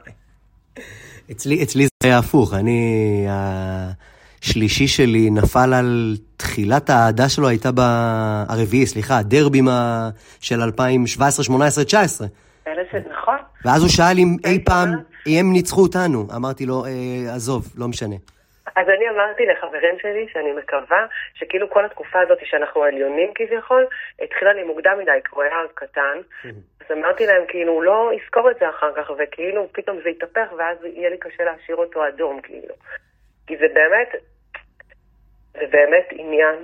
אצלי, אצלי זה היה הפוך, אני, השלישי שלי נפל על תחילת האהדה שלו הייתה ב... הרביעי, סליחה, הדרבים ה- של 2017, 18, 19. אלה זה נכון. ואז הוא שאל אם אי פעם, הם ניצחו אותנו. אמרתי לו, אה, עזוב, לא משנה. אז אני אמרתי לחברים שלי שאני מקווה שכאילו כל התקופה הזאת שאנחנו עליונים כביכול, התחילה לי מוקדם מדי, כי הוא היה אז קטן. אז אמרתי להם, כאילו, הוא לא יזכור את זה אחר כך, וכאילו פתאום זה יתהפך, ואז יהיה לי קשה להשאיר אותו אדום, כאילו. כי זה באמת, זה באמת עניין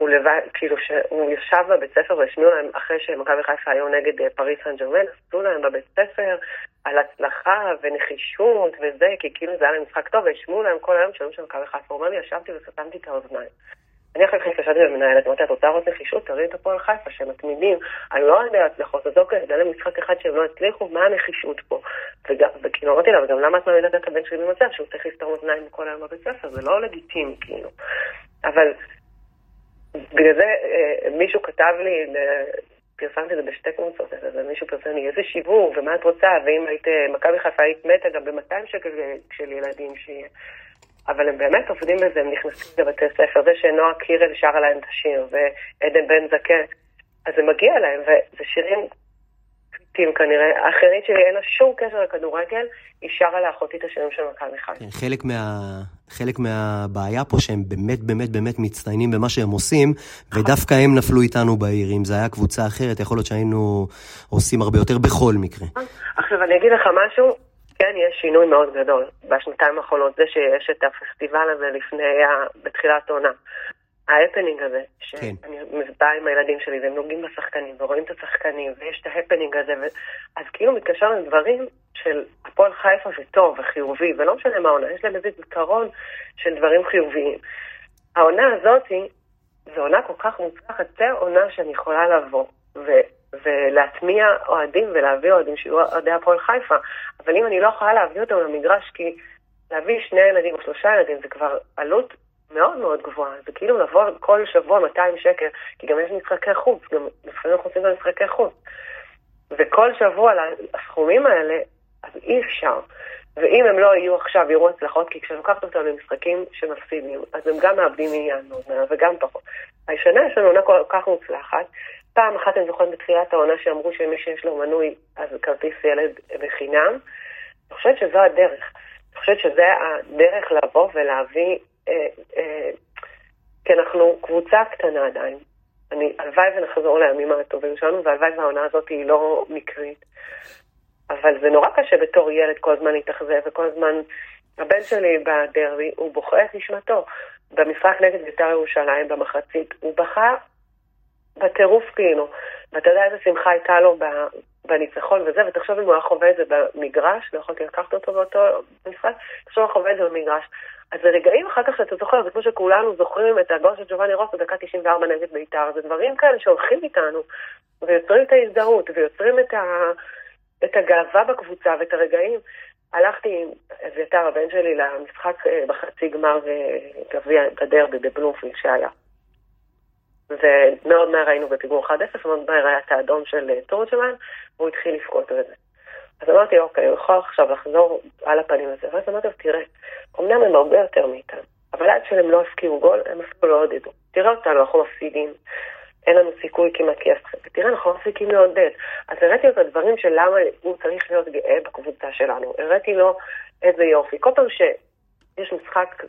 שהוא לבד, כאילו, שהוא ישב בבית ספר והשמיעו להם, אחרי שמכבי חיפה היו נגד אה, פריס סן ג'רמן, עשו להם בבית ספר על הצלחה ונחישות וזה, כי כאילו זה היה להם משחק טוב, והשמיעו להם כל היום שאומרים של מכבי חיפה. הוא אומר לי, ישבתי וסתמתי את האוזניים. אני אחר כך התקשרתי למנהלת, אמרתי את רוצה לראות נחישות? תראי את הפועל חיפה, שהם מתמידים. אני לא יודע הצלחות, אז אוקיי, זה היה משחק אחד שהם לא הצליחו, מה הנחישות פה? וכאילו אמרתי לה, וגם למה את מעמידת את הבן שלי במצב שהוא צריך לסתום אוזניים כל היום בבית ספר? זה לא לגיטימי, כאילו. אבל בגלל זה אה, מישהו כתב לי, פרסמתי את זה בשתי קבוצות, אז מישהו פרסם לי איזה שיווק ומה את רוצה, ואם היית, מכבי חיפה היית מתה גם ב-200 שקל של ילדים שיהיה. אבל הם באמת עובדים בזה, הם נכנסים לבתי ספר, זה שנועה קירל שרה להם את השיר, ועדן בן זקן, אז זה מגיע להם, וזה שירים פליטים כנראה. האחרית שלי אין לה שום קשר לכדורגל, היא שרה לאחותי את השירים של מכבי חיפה. כן, חלק, מה, חלק מהבעיה פה שהם באמת באמת באמת מצטיינים במה שהם עושים, ודווקא הם נפלו איתנו בעיר. אם זו הייתה קבוצה אחרת, יכול להיות שהיינו עושים הרבה יותר בכל מקרה. עכשיו אני אגיד לך משהו, כן, יש שינוי מאוד גדול בשנתיים האחרונות, זה שיש את הפסטיבל הזה לפני, ה- בתחילת העונה. ההפנינג הזה, כן. שאני באה עם הילדים שלי והם נוגעים בשחקנים ורואים את השחקנים ויש את ההפנינג הזה, ו... אז כאילו מתקשר לדברים של הפועל חיפה וטוב וחיובי, ולא משנה מה העונה, יש להם איזה זיכרון של דברים חיוביים. העונה הזאתי, זו עונה כל כך מוצלחת, זו עונה שאני יכולה לבוא ו- ולהטמיע אוהדים ולהביא אוהדים שיהיו אוהדי הפועל חיפה, אבל אם אני לא יכולה להביא אותם למגרש, כי להביא שני ילדים או שלושה ילדים זה כבר עלות מאוד מאוד גבוהה, זה כאילו לבוא כל שבוע 200 שקל, כי גם יש משחקי חוץ, גם לפעמים אנחנו עושים גם משחקי חוץ. וכל שבוע הסכומים האלה, אז אי אפשר. ואם הם לא יהיו עכשיו, יראו הצלחות, כי כשלוקחת אותם למשחקים שמפסידים, אז הם גם מאבדים עניין וגם פחות. השנה יש לנו עונה כל כך מוצלחת. פעם אחת אני זוכרת בתחילת העונה שאמרו שמי שיש לו מנוי, אז כרטיס ילד בחינם. אני חושבת שזו הדרך. אני חושבת שזה הדרך לבוא ולהביא, כי אנחנו קבוצה קטנה עדיין. אני, הלוואי ונחזור לימים הטובים שלנו, והלוואי והעונה הזאת היא לא מקרית. אבל זה נורא קשה בתור ילד כל הזמן להתאכזב, וכל הזמן... הבן שלי בדרבי, הוא בוכה את נשמתו. במשחק נגד בית"ר ירושלים, במחצית, הוא בכה בטירוף כאילו. ואתה יודע איזה שמחה הייתה לו בניצחון וזה, ותחשוב אם הוא היה חווה את זה במגרש, לא יכולתי לקחת אותו באותו משחק, תחשוב הוא חווה את זה במגרש. אז רגעים אחר כך שאתה זוכר, זה כמו שכולנו זוכרים את הגול של ג'ובאני רוס בדקה 94 נגד בית"ר, זה דברים כאלה שהולכים איתנו, ויוצרים את ההזדהות, ויוצרים את, ה... את הגאווה בקבוצה ואת הרגעים. הלכתי עם אביתר, הבן שלי, למשחק בחצי גמר גביע בדרבי בבלומפילד שהיה. ומאוד מהר היינו בפיגור 1-0, מאוד מהר היה את האדום של טורצ'מן, והוא התחיל לבכות וזה. אז אמרתי, אוקיי, הוא יכול עכשיו לחזור על הפנים הזה. ואז אמרתי לו, תראה, אמנם הם הרבה יותר מאיתנו, אבל עד שהם לא הפקיעו גול, הם אפילו לא עודדו. תראה אותנו, אנחנו מפסידים, אין לנו סיכוי כמעט כסף. ותראה, אנחנו לא מפסיקים לעודד. אז הראיתי לו את הדברים של למה הוא צריך להיות גאה בקבוצה שלנו. הראיתי לו איזה יופי. כל פעם שיש משחק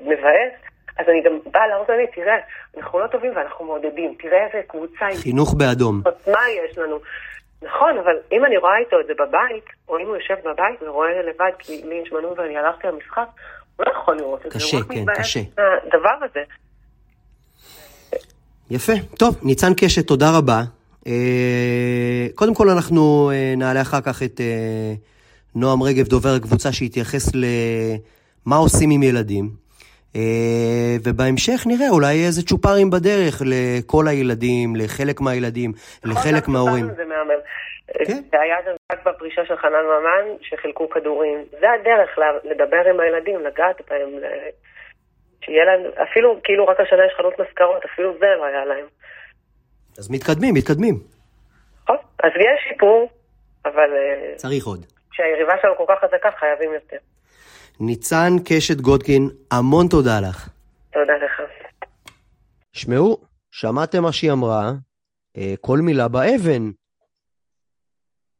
מבאס, אז אני גם באה להראות לי, תראה, אנחנו לא טובים ואנחנו מעודדים, תראה איזה קבוצה... חינוך באדום. מה יש לנו? נכון, אבל אם אני רואה איתו את זה בבית, או אם הוא יושב בבית ורואה לבד, כי לי יש מנוי ואני הלכתי למשחק, הוא לא יכול לראות את זה. קשה, כן, קשה. הדבר הזה. יפה. טוב, ניצן קשת, תודה רבה. קודם כל אנחנו נעלה אחר כך את נועם רגב, דובר הקבוצה, שיתייחס למה עושים עם ילדים. ובהמשך נראה אולי איזה צ'ופרים בדרך לכל הילדים, לחלק מהילדים, לחלק מההורים. כן. זה היה גם רק בפרישה של חנן ממן, שחילקו כדורים. זה הדרך לדבר עם הילדים, לגעת בהם, שיהיה להם, אפילו כאילו רק השנה יש חנות מזכרות, אפילו זה לא היה להם. אז מתקדמים, מתקדמים. נכון, אז יש שיפור, אבל... צריך עוד. כשהיריבה שלנו כל כך חזקה, חייבים יותר. ניצן קשת גודקין, המון תודה לך. תודה לך. שמעו, שמעתם מה שהיא אמרה, כל מילה באבן.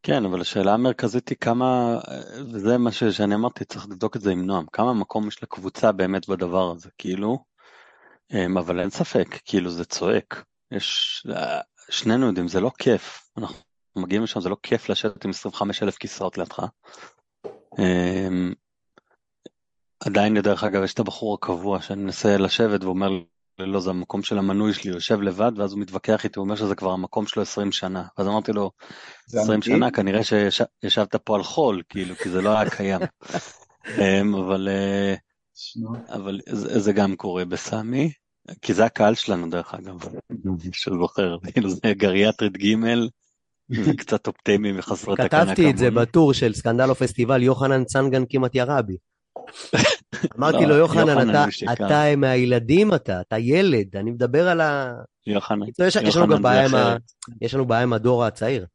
כן, אבל השאלה המרכזית היא כמה, וזה מה שאני אמרתי, צריך לבדוק את זה עם נועם, כמה מקום יש לקבוצה באמת בדבר הזה, כאילו, אבל אין ספק, כאילו זה צועק. יש, שנינו יודעים, זה לא כיף. אנחנו מגיעים לשם, זה לא כיף לשבת עם 25 אלף כיסאות לידך. עדיין, דרך אגב, יש את הבחור הקבוע שאני מנסה לשבת ואומר לא, זה המקום של המנוי שלי, הוא יושב לבד, ואז הוא מתווכח איתי, הוא אומר שזה כבר המקום שלו 20 שנה. ואז אמרתי לו, 20 שנה, כנראה שישבת פה על חול, כאילו, כי זה לא היה קיים. אבל, אבל זה, זה גם קורה בסמי, כי זה הקהל שלנו, דרך אגב, שזוכר, כאילו זה גריאטרית ג' וקצת אופטימיים וחסרי תקנה כמוני. כתבתי את זה בטור של סקנדל או פסטיבל, יוחנן צנגן כמעט ירה בי. אמרתי לו, יוחנן, אתה מהילדים אתה, אתה ילד, אני מדבר על ה... יוחנן, עם יש לנו בעיה עם הדור הצעיר.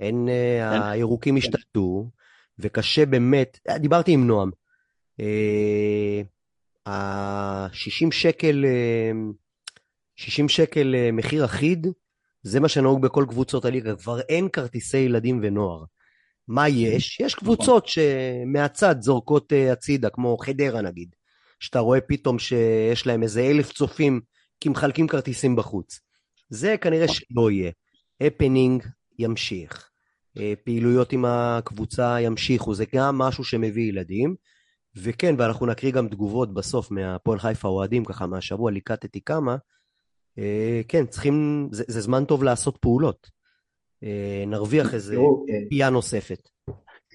אין, הירוקים השתלטו, וקשה באמת, דיברתי עם נועם, ה-60 שקל, 60 שקל מחיר אחיד, זה מה שנהוג בכל קבוצות הליגה, כבר אין כרטיסי ילדים ונוער. מה יש? יש קבוצות שמהצד זורקות הצידה, כמו חדרה נגיד, שאתה רואה פתאום שיש להם איזה אלף צופים כי מחלקים כרטיסים בחוץ. זה כנראה שלא יהיה. הפנינג ימשיך. אה, פעילויות עם הקבוצה ימשיכו, זה גם משהו שמביא ילדים. וכן, ואנחנו נקריא גם תגובות בסוף מהפועל חיפה אוהדים, ככה מהשבוע ליקטתי כמה. אה, כן, צריכים, זה, זה זמן טוב לעשות פעולות. אה, נרוויח איזה פייה נוספת.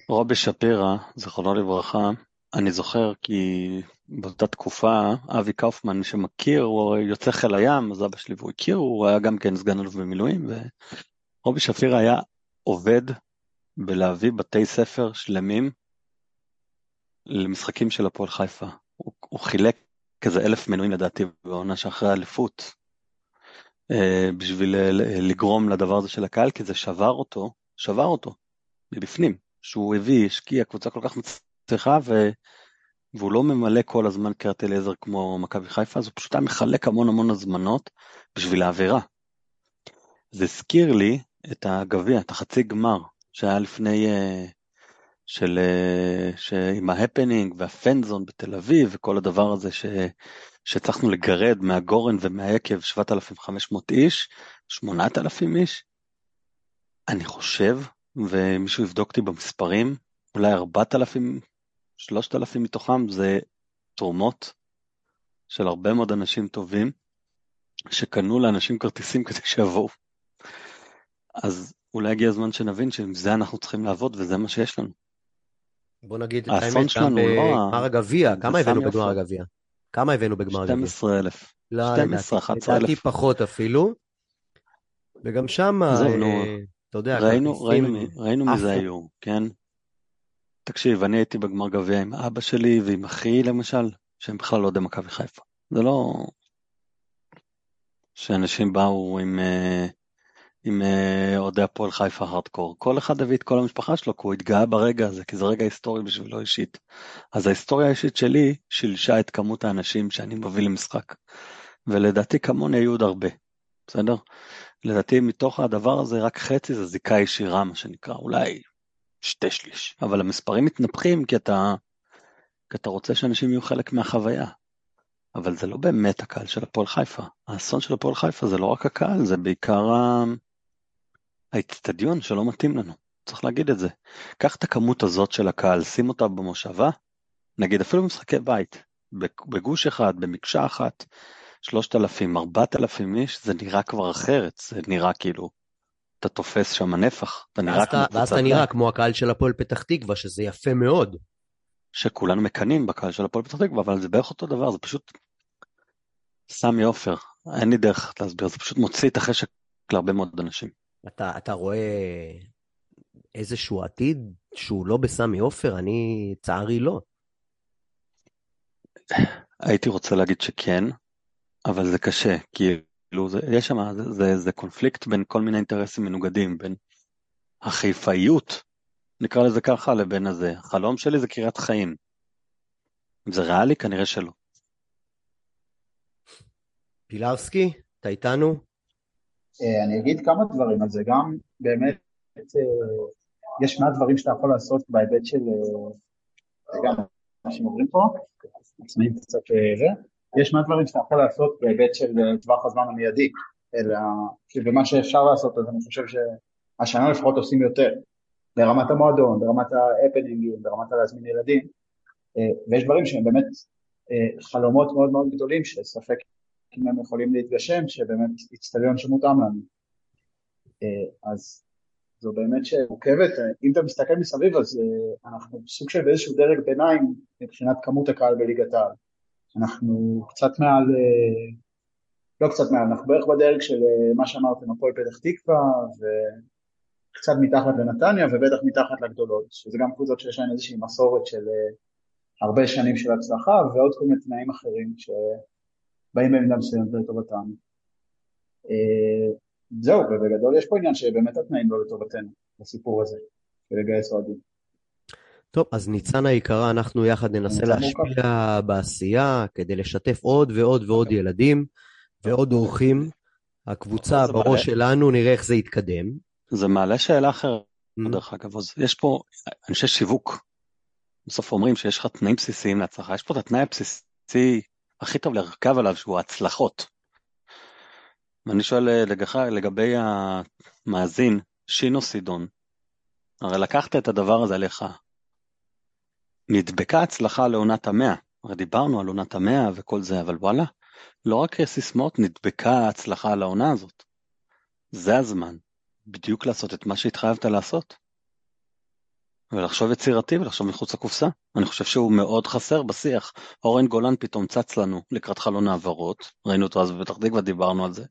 רובי שפירא, זכרונו לברכה, אני זוכר כי באותה תקופה, אבי קאופמן שמכיר, הוא יוצא חיל הים, אז אבא שלי והוא הכיר, הוא היה גם כן סגן אלוף במילואים, ורובי שפירא היה עובד בלהביא בתי ספר שלמים למשחקים של הפועל חיפה. הוא, הוא חילק כזה אלף מנויים לדעתי בעונה שאחרי האליפות, אה, בשביל לגרום לדבר הזה של הקהל, כי זה שבר אותו, שבר אותו, מבפנים, שהוא הביא, השקיע קבוצה כל כך מצליחה, ו... והוא לא ממלא כל הזמן קריית אליעזר כמו מכבי חיפה, אז הוא פשוט היה מחלק המון המון הזמנות בשביל האווירה. זה הזכיר לי את הגביע, את החצי גמר שהיה לפני, אה, של, אה. עם ההפנינג והפנזון בתל אביב וכל הדבר הזה ש... שהצלחנו לגרד מהגורן ומהיקב 7,500 איש, 8,000 איש. אני חושב, ומישהו יבדוק אותי במספרים, אולי 4,000 שלושת אלפים מתוכם זה תרומות של הרבה מאוד אנשים טובים, שקנו לאנשים כרטיסים כדי שיבואו. אז אולי הגיע הזמן שנבין שעם זה אנחנו צריכים לעבוד וזה מה שיש לנו. בוא נגיד את האמת, גם לא בגמר הגביע, כמה הבאנו בגמר הגביע? כמה הבאנו בגמר הגביע? 12,000. לא, 12, 11,000. לדעתי פחות אפילו. וגם שם, אה, אתה יודע, ראינו מי זה היו, כן? תקשיב, אני הייתי בגמר גביע עם אבא שלי ועם אחי למשל, שהם בכלל לא אוהדי מכבי חיפה. זה לא שאנשים באו עם, אה, עם אה, אוהדי הפועל חיפה הארדקור. כל אחד הביא את כל המשפחה שלו, כי הוא התגאה ברגע הזה, כי זה רגע היסטורי בשבילו אישית. אז ההיסטוריה האישית שלי שילשה את כמות האנשים שאני מביא למשחק. ולדעתי כמוני היו עוד הרבה, בסדר? לדעתי מתוך הדבר הזה רק חצי זה זיקה ישירה, מה שנקרא, אולי שתי שליש. אבל המספרים מתנפחים כי אתה, כי אתה רוצה שאנשים יהיו חלק מהחוויה. אבל זה לא באמת הקהל של הפועל חיפה. האסון של הפועל חיפה זה לא רק הקהל, זה בעיקר האצטדיון שלא מתאים לנו. צריך להגיד את זה. קח את הכמות הזאת של הקהל, שים אותה במושבה, נגיד אפילו במשחקי בית, בגוש אחד, במקשה אחת, 3,000, 4,000 איש, זה נראה כבר אחרת, זה נראה כאילו אתה תופס שם נפח, אתה נראה כמו קבוצת... ואז אתה נראה כמו הקהל של הפועל פתח תקווה, שזה יפה מאוד. שכולנו מקנאים בקהל של הפועל פתח תקווה, אבל זה בערך אותו דבר, זה פשוט סמי עופר, אין לי דרך להסביר, זה פשוט מוציא את החשק להרבה מאוד אנשים. אתה, אתה רואה איזשהו עתיד שהוא לא בסמי עופר? אני, צערי לא. הייתי רוצה להגיד שכן, אבל זה קשה, כי כאילו זה, יש שם, זה, זה, זה קונפליקט בין כל מיני אינטרסים מנוגדים, בין החיפאיות, נקרא לזה ככה, לבין הזה. החלום שלי זה קריית חיים. אם זה ריאלי? כנראה שלא. פילרסקי, אתה איתנו? אה, אני אגיד כמה דברים על זה, גם באמת אה, יש מעט דברים שאתה יכול לעשות בהיבט של, אה, גם מה שהם אומרים פה, עצמאים קצת זה, יש מעט דברים שאתה יכול לעשות בהיבט של טווח הזמן המיידי, אלא שבמה שאפשר לעשות אז אני חושב שהשנה לפחות עושים יותר, ברמת המועדון, ברמת האפנינגים, ברמת הלהזמין ילדים, ויש דברים שהם באמת חלומות מאוד מאוד גדולים שספק אם הם יכולים להתגשם, שבאמת איצטדיון שמותאם לנו. אז זו באמת שמורכבת, אם אתה מסתכל מסביב אז אנחנו סוג של באיזשהו דרג ביניים מבחינת כמות הקהל בליגת העל. אנחנו קצת מעל, אה, לא קצת מעל, אנחנו בערך בדרג של אה, מה שאמרתם, הפועל פתח תקווה וקצת מתחת לנתניה ובטח מתחת לגדולות, שזה גם קבוצות שיש להן איזושהי מסורת של אה, הרבה שנים של הצלחה ועוד כל מיני תנאים אחרים שבאים במידה מסוימת לטובתם. זהו, ובגדול יש פה עניין שבאמת התנאים לא לטובתנו בסיפור הזה, של לגייס אוהדים. טוב, אז ניצן היקרה, אנחנו יחד ננסה להשפיע בעשייה כדי לשתף עוד ועוד ועוד ילדים ועוד אורחים. הקבוצה בראש שלנו, נראה איך זה יתקדם. זה מעלה שאלה אחרת, mm. דרך אגב, אז יש פה אנשי שיווק. בסוף אומרים שיש לך תנאים בסיסיים להצלחה, יש פה את התנאי הבסיסי הכי טוב לרכב עליו, שהוא הצלחות. ואני שואל לגבי המאזין, שינו סידון, הרי לקחת את הדבר הזה עליך. נדבקה הצלחה לעונת המאה, הרי דיברנו על עונת המאה וכל זה, אבל וואלה, לא רק סיסמאות, נדבקה הצלחה לעונה הזאת. זה הזמן, בדיוק לעשות את מה שהתחייבת לעשות. ולחשוב יצירתי ולחשוב מחוץ לקופסה. אני חושב שהוא מאוד חסר בשיח. אורן גולן פתאום צץ לנו לקראת חלון העברות, ראינו אותו אז בפתח תקווה, דיברנו על זה,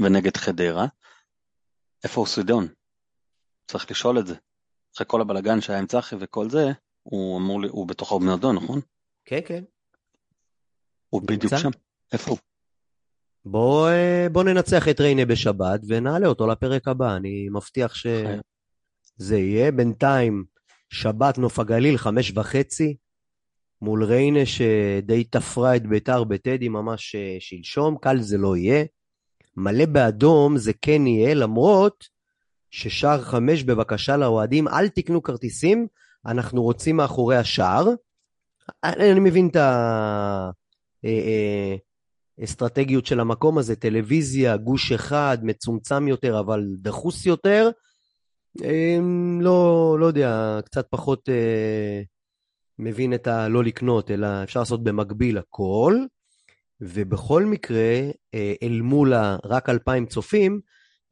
ונגד חדרה. איפה הוא סוידון? צריך לשאול את זה. אחרי כל הבלגן שהיה עם צחי וכל זה, הוא אמור, לי, הוא בתוך המועדון, נכון? כן, כן. הוא בדיוק שם. איפה הוא? בוא, אה, בוא ננצח את ריינה בשבת ונעלה אותו לפרק הבא, אני מבטיח שזה יהיה. בינתיים, שבת נוף הגליל, חמש וחצי, מול ריינה שדי תפרה את ביתר בטדי ממש אה, שלשום, קל זה לא יהיה. מלא באדום זה כן יהיה, למרות ששער חמש בבקשה לאוהדים, אל תקנו כרטיסים, אנחנו רוצים מאחורי השער. אני, אני מבין את האסטרטגיות של המקום הזה, טלוויזיה, גוש אחד, מצומצם יותר אבל דחוס יותר. אמ, לא, לא יודע, קצת פחות אה, מבין את הלא לקנות, אלא אפשר לעשות במקביל הכל. ובכל מקרה, אה, אל מול רק 2,000 צופים,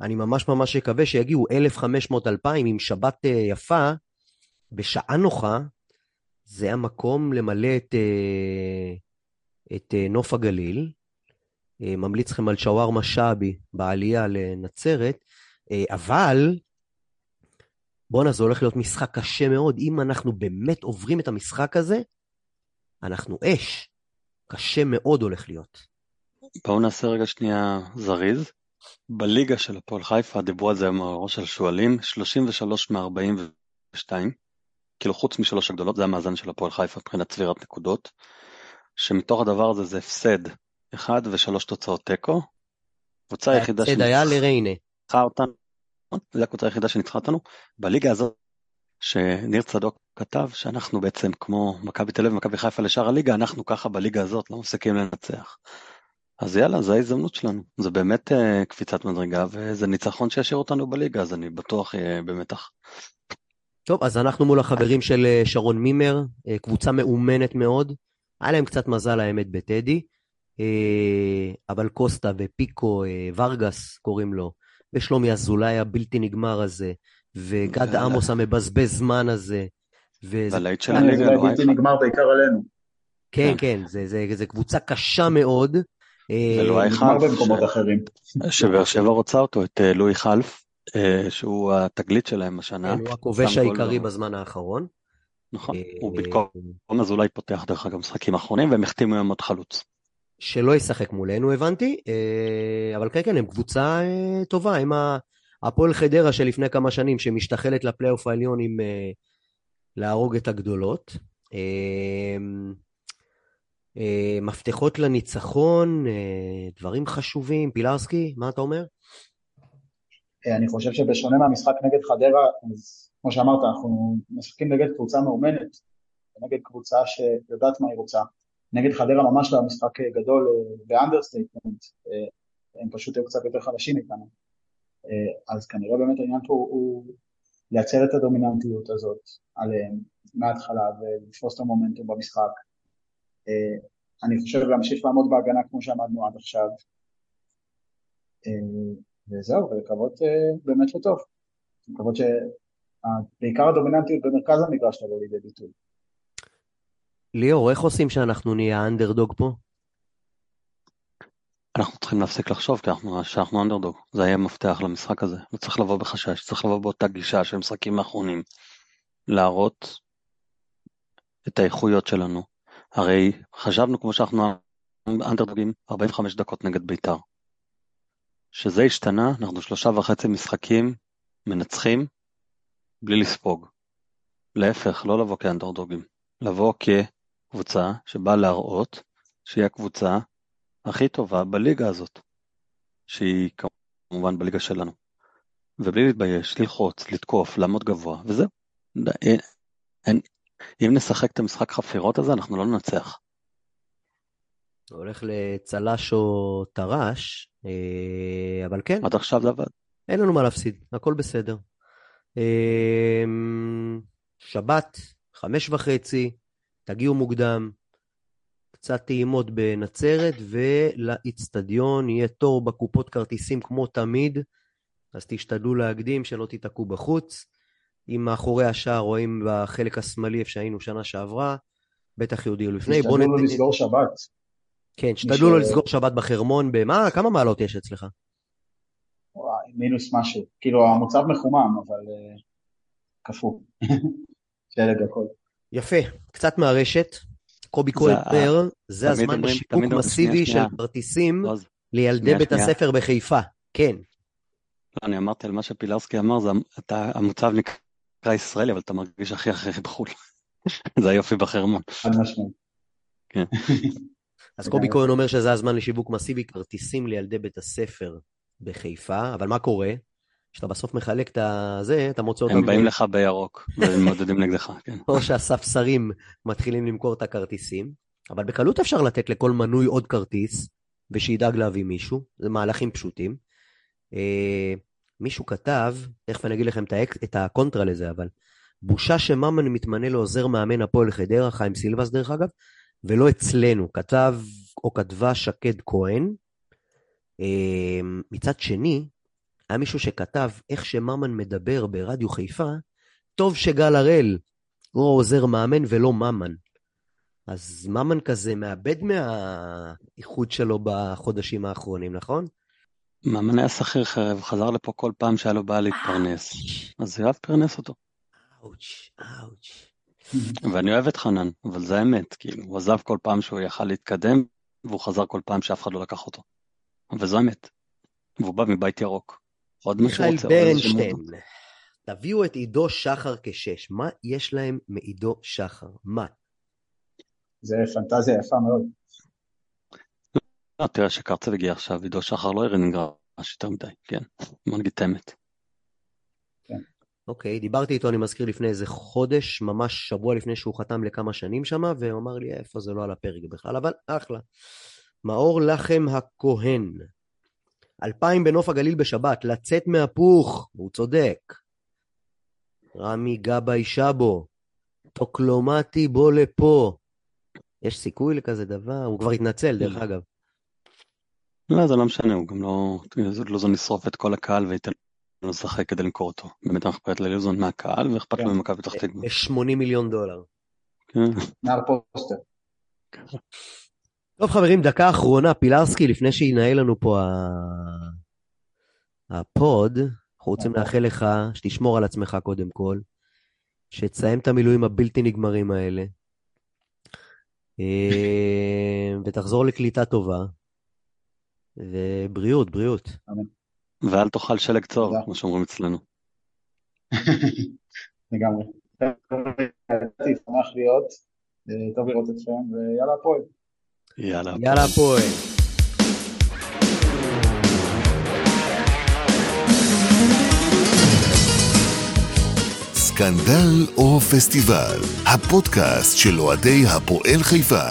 אני ממש ממש מקווה שיגיעו 1,500-2,000 עם שבת אה, יפה, בשעה נוחה, זה המקום למלא את, אה, את אה, נוף הגליל. ממליץ לכם על שווארמה שעבי בעלייה לנצרת, אבל בואנה, זה הולך להיות משחק קשה מאוד. אם אנחנו באמת עוברים את המשחק הזה, אנחנו אש. קשה מאוד הולך להיות. בואו נעשה רגע שנייה זריז. בליגה של הפועל חיפה, דיברו על זה עם הראש של שועלים, 33 מ-42, כאילו חוץ משלוש הגדולות, זה המאזן של הפועל חיפה מבחינת צבירת נקודות, שמתוך הדבר הזה זה הפסד אחד ושלוש תוצאות תיקו. קבוצה היחידה שניצחה. אותנו, זו הקבוצה היחידה שניצחה אותנו. בליגה הזאת, שניר צדוק כתב שאנחנו בעצם כמו מכבי תל אביב ומכבי חיפה לשאר הליגה, אנחנו ככה בליגה הזאת לא מפסיקים לנצח. אז יאללה, זו ההזדמנות שלנו. זה באמת uh, קפיצת מדרגה, וזה ניצחון שישאיר אותנו בליגה, אז אני בטוח אהיה במתח. טוב, אז אנחנו מול החברים של אה, שרון מימר, אה, קבוצה מאומנת מאוד. היה להם קצת מזל האמת בטדי, אבל קוסטה ופיקו, ורגס קוראים לו, ושלומי אזולאי הבלתי נגמר הזה, וגד עמוס המבזבז זמן הזה. והלהיט של הליגה, זה בלתי נגמר בעיקר עלינו. כן, כן, זה קבוצה קשה מאוד. ולואי אה, חלף. במקומות אחרים. שבאר שבע רוצה אותו, את אה, לואי חלף, אה, שהוא התגלית שלהם השנה. כן, הוא הכובש העיקרי בזמן האחרון. נכון, הוא במקום אזולאי פותח דרך אגב משחקים אחרונים, והם החתימו היום עוד חלוץ. שלא ישחק מולנו הבנתי, אבל כן כן הם קבוצה טובה, הם הפועל חדרה של לפני כמה שנים שמשתחלת לפלייאוף העליון עם להרוג את הגדולות. אה, מפתחות לניצחון, אה, דברים חשובים. פילרסקי, מה אתה אומר? אה, אני חושב שבשונה מהמשחק נגד חדרה, אז כמו שאמרת, אנחנו משחקים נגד קבוצה מאומנת, נגד קבוצה שיודעת מה היא רוצה. נגד חדרה ממש לא משחק גדול ב understatement, הם פשוט היו קצת יותר חלשים איתנו. אז כנראה באמת העניין פה הוא לייצר את הדומיננטיות הזאת עליהם מההתחלה ולתפוס את המומנטום במשחק. אה, אני חושב להמשיך לעמוד בהגנה כמו שעמדנו עד עכשיו. אה, וזהו, ולקוות אה, באמת לטוב. לקוות שבעיקר הדומיננטיות במרכז המגרש תבוא לידי ביטוי. ליאור, איך עושים שאנחנו נהיה האנדרדוג פה? אנחנו צריכים להפסיק לחשוב כי אנחנו, שאנחנו אנדרדוג, זה יהיה מפתח למשחק הזה, לא צריך לבוא בחשש, צריך לבוא באותה גישה של משחקים האחרונים, להראות את האיכויות שלנו, הרי חשבנו כמו שאנחנו אנדרדוגים 45 דקות נגד בית"ר. שזה השתנה, אנחנו שלושה וחצי משחקים מנצחים בלי לספוג. להפך, לא לבוא כאנדרדוגים, לבוא כקבוצה שבאה להראות שהיא הקבוצה הכי טובה בליגה הזאת, שהיא כמובן בליגה שלנו. ובלי להתבייש, ללחוץ, לתקוף, לעמוד גבוה, וזהו. אין, אין, אם נשחק את המשחק חפירות הזה, אנחנו לא ננצח. הולך לצל"ש או טר"ש, אה, אבל כן. עד עכשיו זה עבד. אין לנו מה להפסיד, הכל בסדר. אמ, שבת, חמש וחצי, תגיעו מוקדם, קצת טעימות בנצרת, ולאיצטדיון יהיה תור בקופות כרטיסים כמו תמיד, אז תשתדלו להקדים, שלא תיתקעו בחוץ. אם מאחורי השער או אם בחלק השמאלי, איפה שהיינו שנה שעברה, בטח יודיעו לפני. תשתדלו לא נת- לסגור שבת. כן, תשתדלו לא לסגור שבת בחרמון. במה, כמה מעלות יש אצלך? וואי, מינוס משהו. כאילו, המוצב מחומם, אבל אה, קפוא. שלג הכל. יפה, קצת מהרשת. קובי אומר, זה הזמן לשיווק אומרים- מסיבי של כרטיסים לא, לילדי שנייה, בית שנייה. הספר בחיפה. כן. לא, אני אמרתי על מה שפילרסקי אמר, זה אתה, המוצב נקרא ישראלי, אבל אתה מרגיש הכי הכי בחו"ל. זה היופי בחרמון. חד משמעית. אז קובי כהן אומר שזה הזמן לשיווק מסיבי כרטיסים לילדי בית הספר בחיפה, אבל מה קורה? כשאתה בסוף מחלק את הזה, אתה מוצא אותם... הם באים לך בירוק, והם מעודדים נגדך, כן. או שהספסרים מתחילים למכור את הכרטיסים, אבל בקלות אפשר לתת לכל מנוי עוד כרטיס, ושידאג להביא מישהו, זה מהלכים פשוטים. אה, מישהו כתב, תכף אני אגיד לכם את, האק, את הקונטרה לזה, אבל בושה שממן מתמנה לעוזר מאמן הפועל חדרה, חיים סילבס דרך אגב, ולא אצלנו, כתב או כתבה שקד כהן. אה, מצד שני, היה מישהו שכתב איך שממן מדבר ברדיו חיפה, טוב שגל הראל הוא עוזר מאמן ולא ממן. אז ממן כזה מאבד מהאיחוד שלו בחודשים האחרונים, נכון? מאמן היה שכיר חרב, חזר לפה כל פעם שהיה לו בעיה להתפרנס. אז יואב פרנס אותו. אאוץ', אאוץ'. ואני אוהב את חנן, אבל זה האמת, כאילו, הוא עזב כל פעם שהוא יכל להתקדם, והוא חזר כל פעם שאף אחד לא לקח אותו. וזו האמת. והוא בא מבית ירוק. עוד מיכאל רוצה, שם ברנשטיין. תביאו את עידו שחר כשש. מה יש להם מעידו שחר? מה? זה פנטזיה יפה מאוד. לא, תראה שקרצב הגיע עכשיו, עידו שחר לא הרים מגרש יותר מדי, כן. בוא נגיד את האמת. אוקיי, דיברתי איתו, אני מזכיר, לפני איזה חודש, ממש שבוע לפני שהוא חתם לכמה שנים שם, והוא אמר לי, איפה זה לא על הפרק בכלל, אבל אחלה. מאור לחם הכהן, אלפיים בנוף הגליל בשבת, לצאת מהפוך, הוא צודק. רמי גבאי שבו, טוקלומטי בוא לפה. יש סיכוי לכזה דבר? הוא כבר התנצל, דרך אגב. לא, זה לא משנה, הוא גם לא... לוזון ישרוף את כל הקהל וייתן לו לשחק כדי למכור אותו. באמת אכפת ללוזון מהקהל ואכפת לו כן. ממכבי פתח תקווה. ב-80 מיליון דולר. כן. נער פוסטר. טוב חברים, דקה אחרונה, פילרסקי, לפני שינהל לנו פה ה... הפוד, אנחנו רוצים לאחל לך שתשמור על עצמך קודם כל, שתסיים את המילואים הבלתי נגמרים האלה, אה, ותחזור לקליטה טובה, ובריאות, בריאות. ואל תאכל שלג צור, תודה. כמו שאומרים אצלנו. לגמרי. שמח להיות, אה, טוב לראות אתכם, ויאללה הפועל. יאללה. יאללה הפועל. סקנדל או פסטיבל, הפודקאסט של אוהדי הפועל חיפה.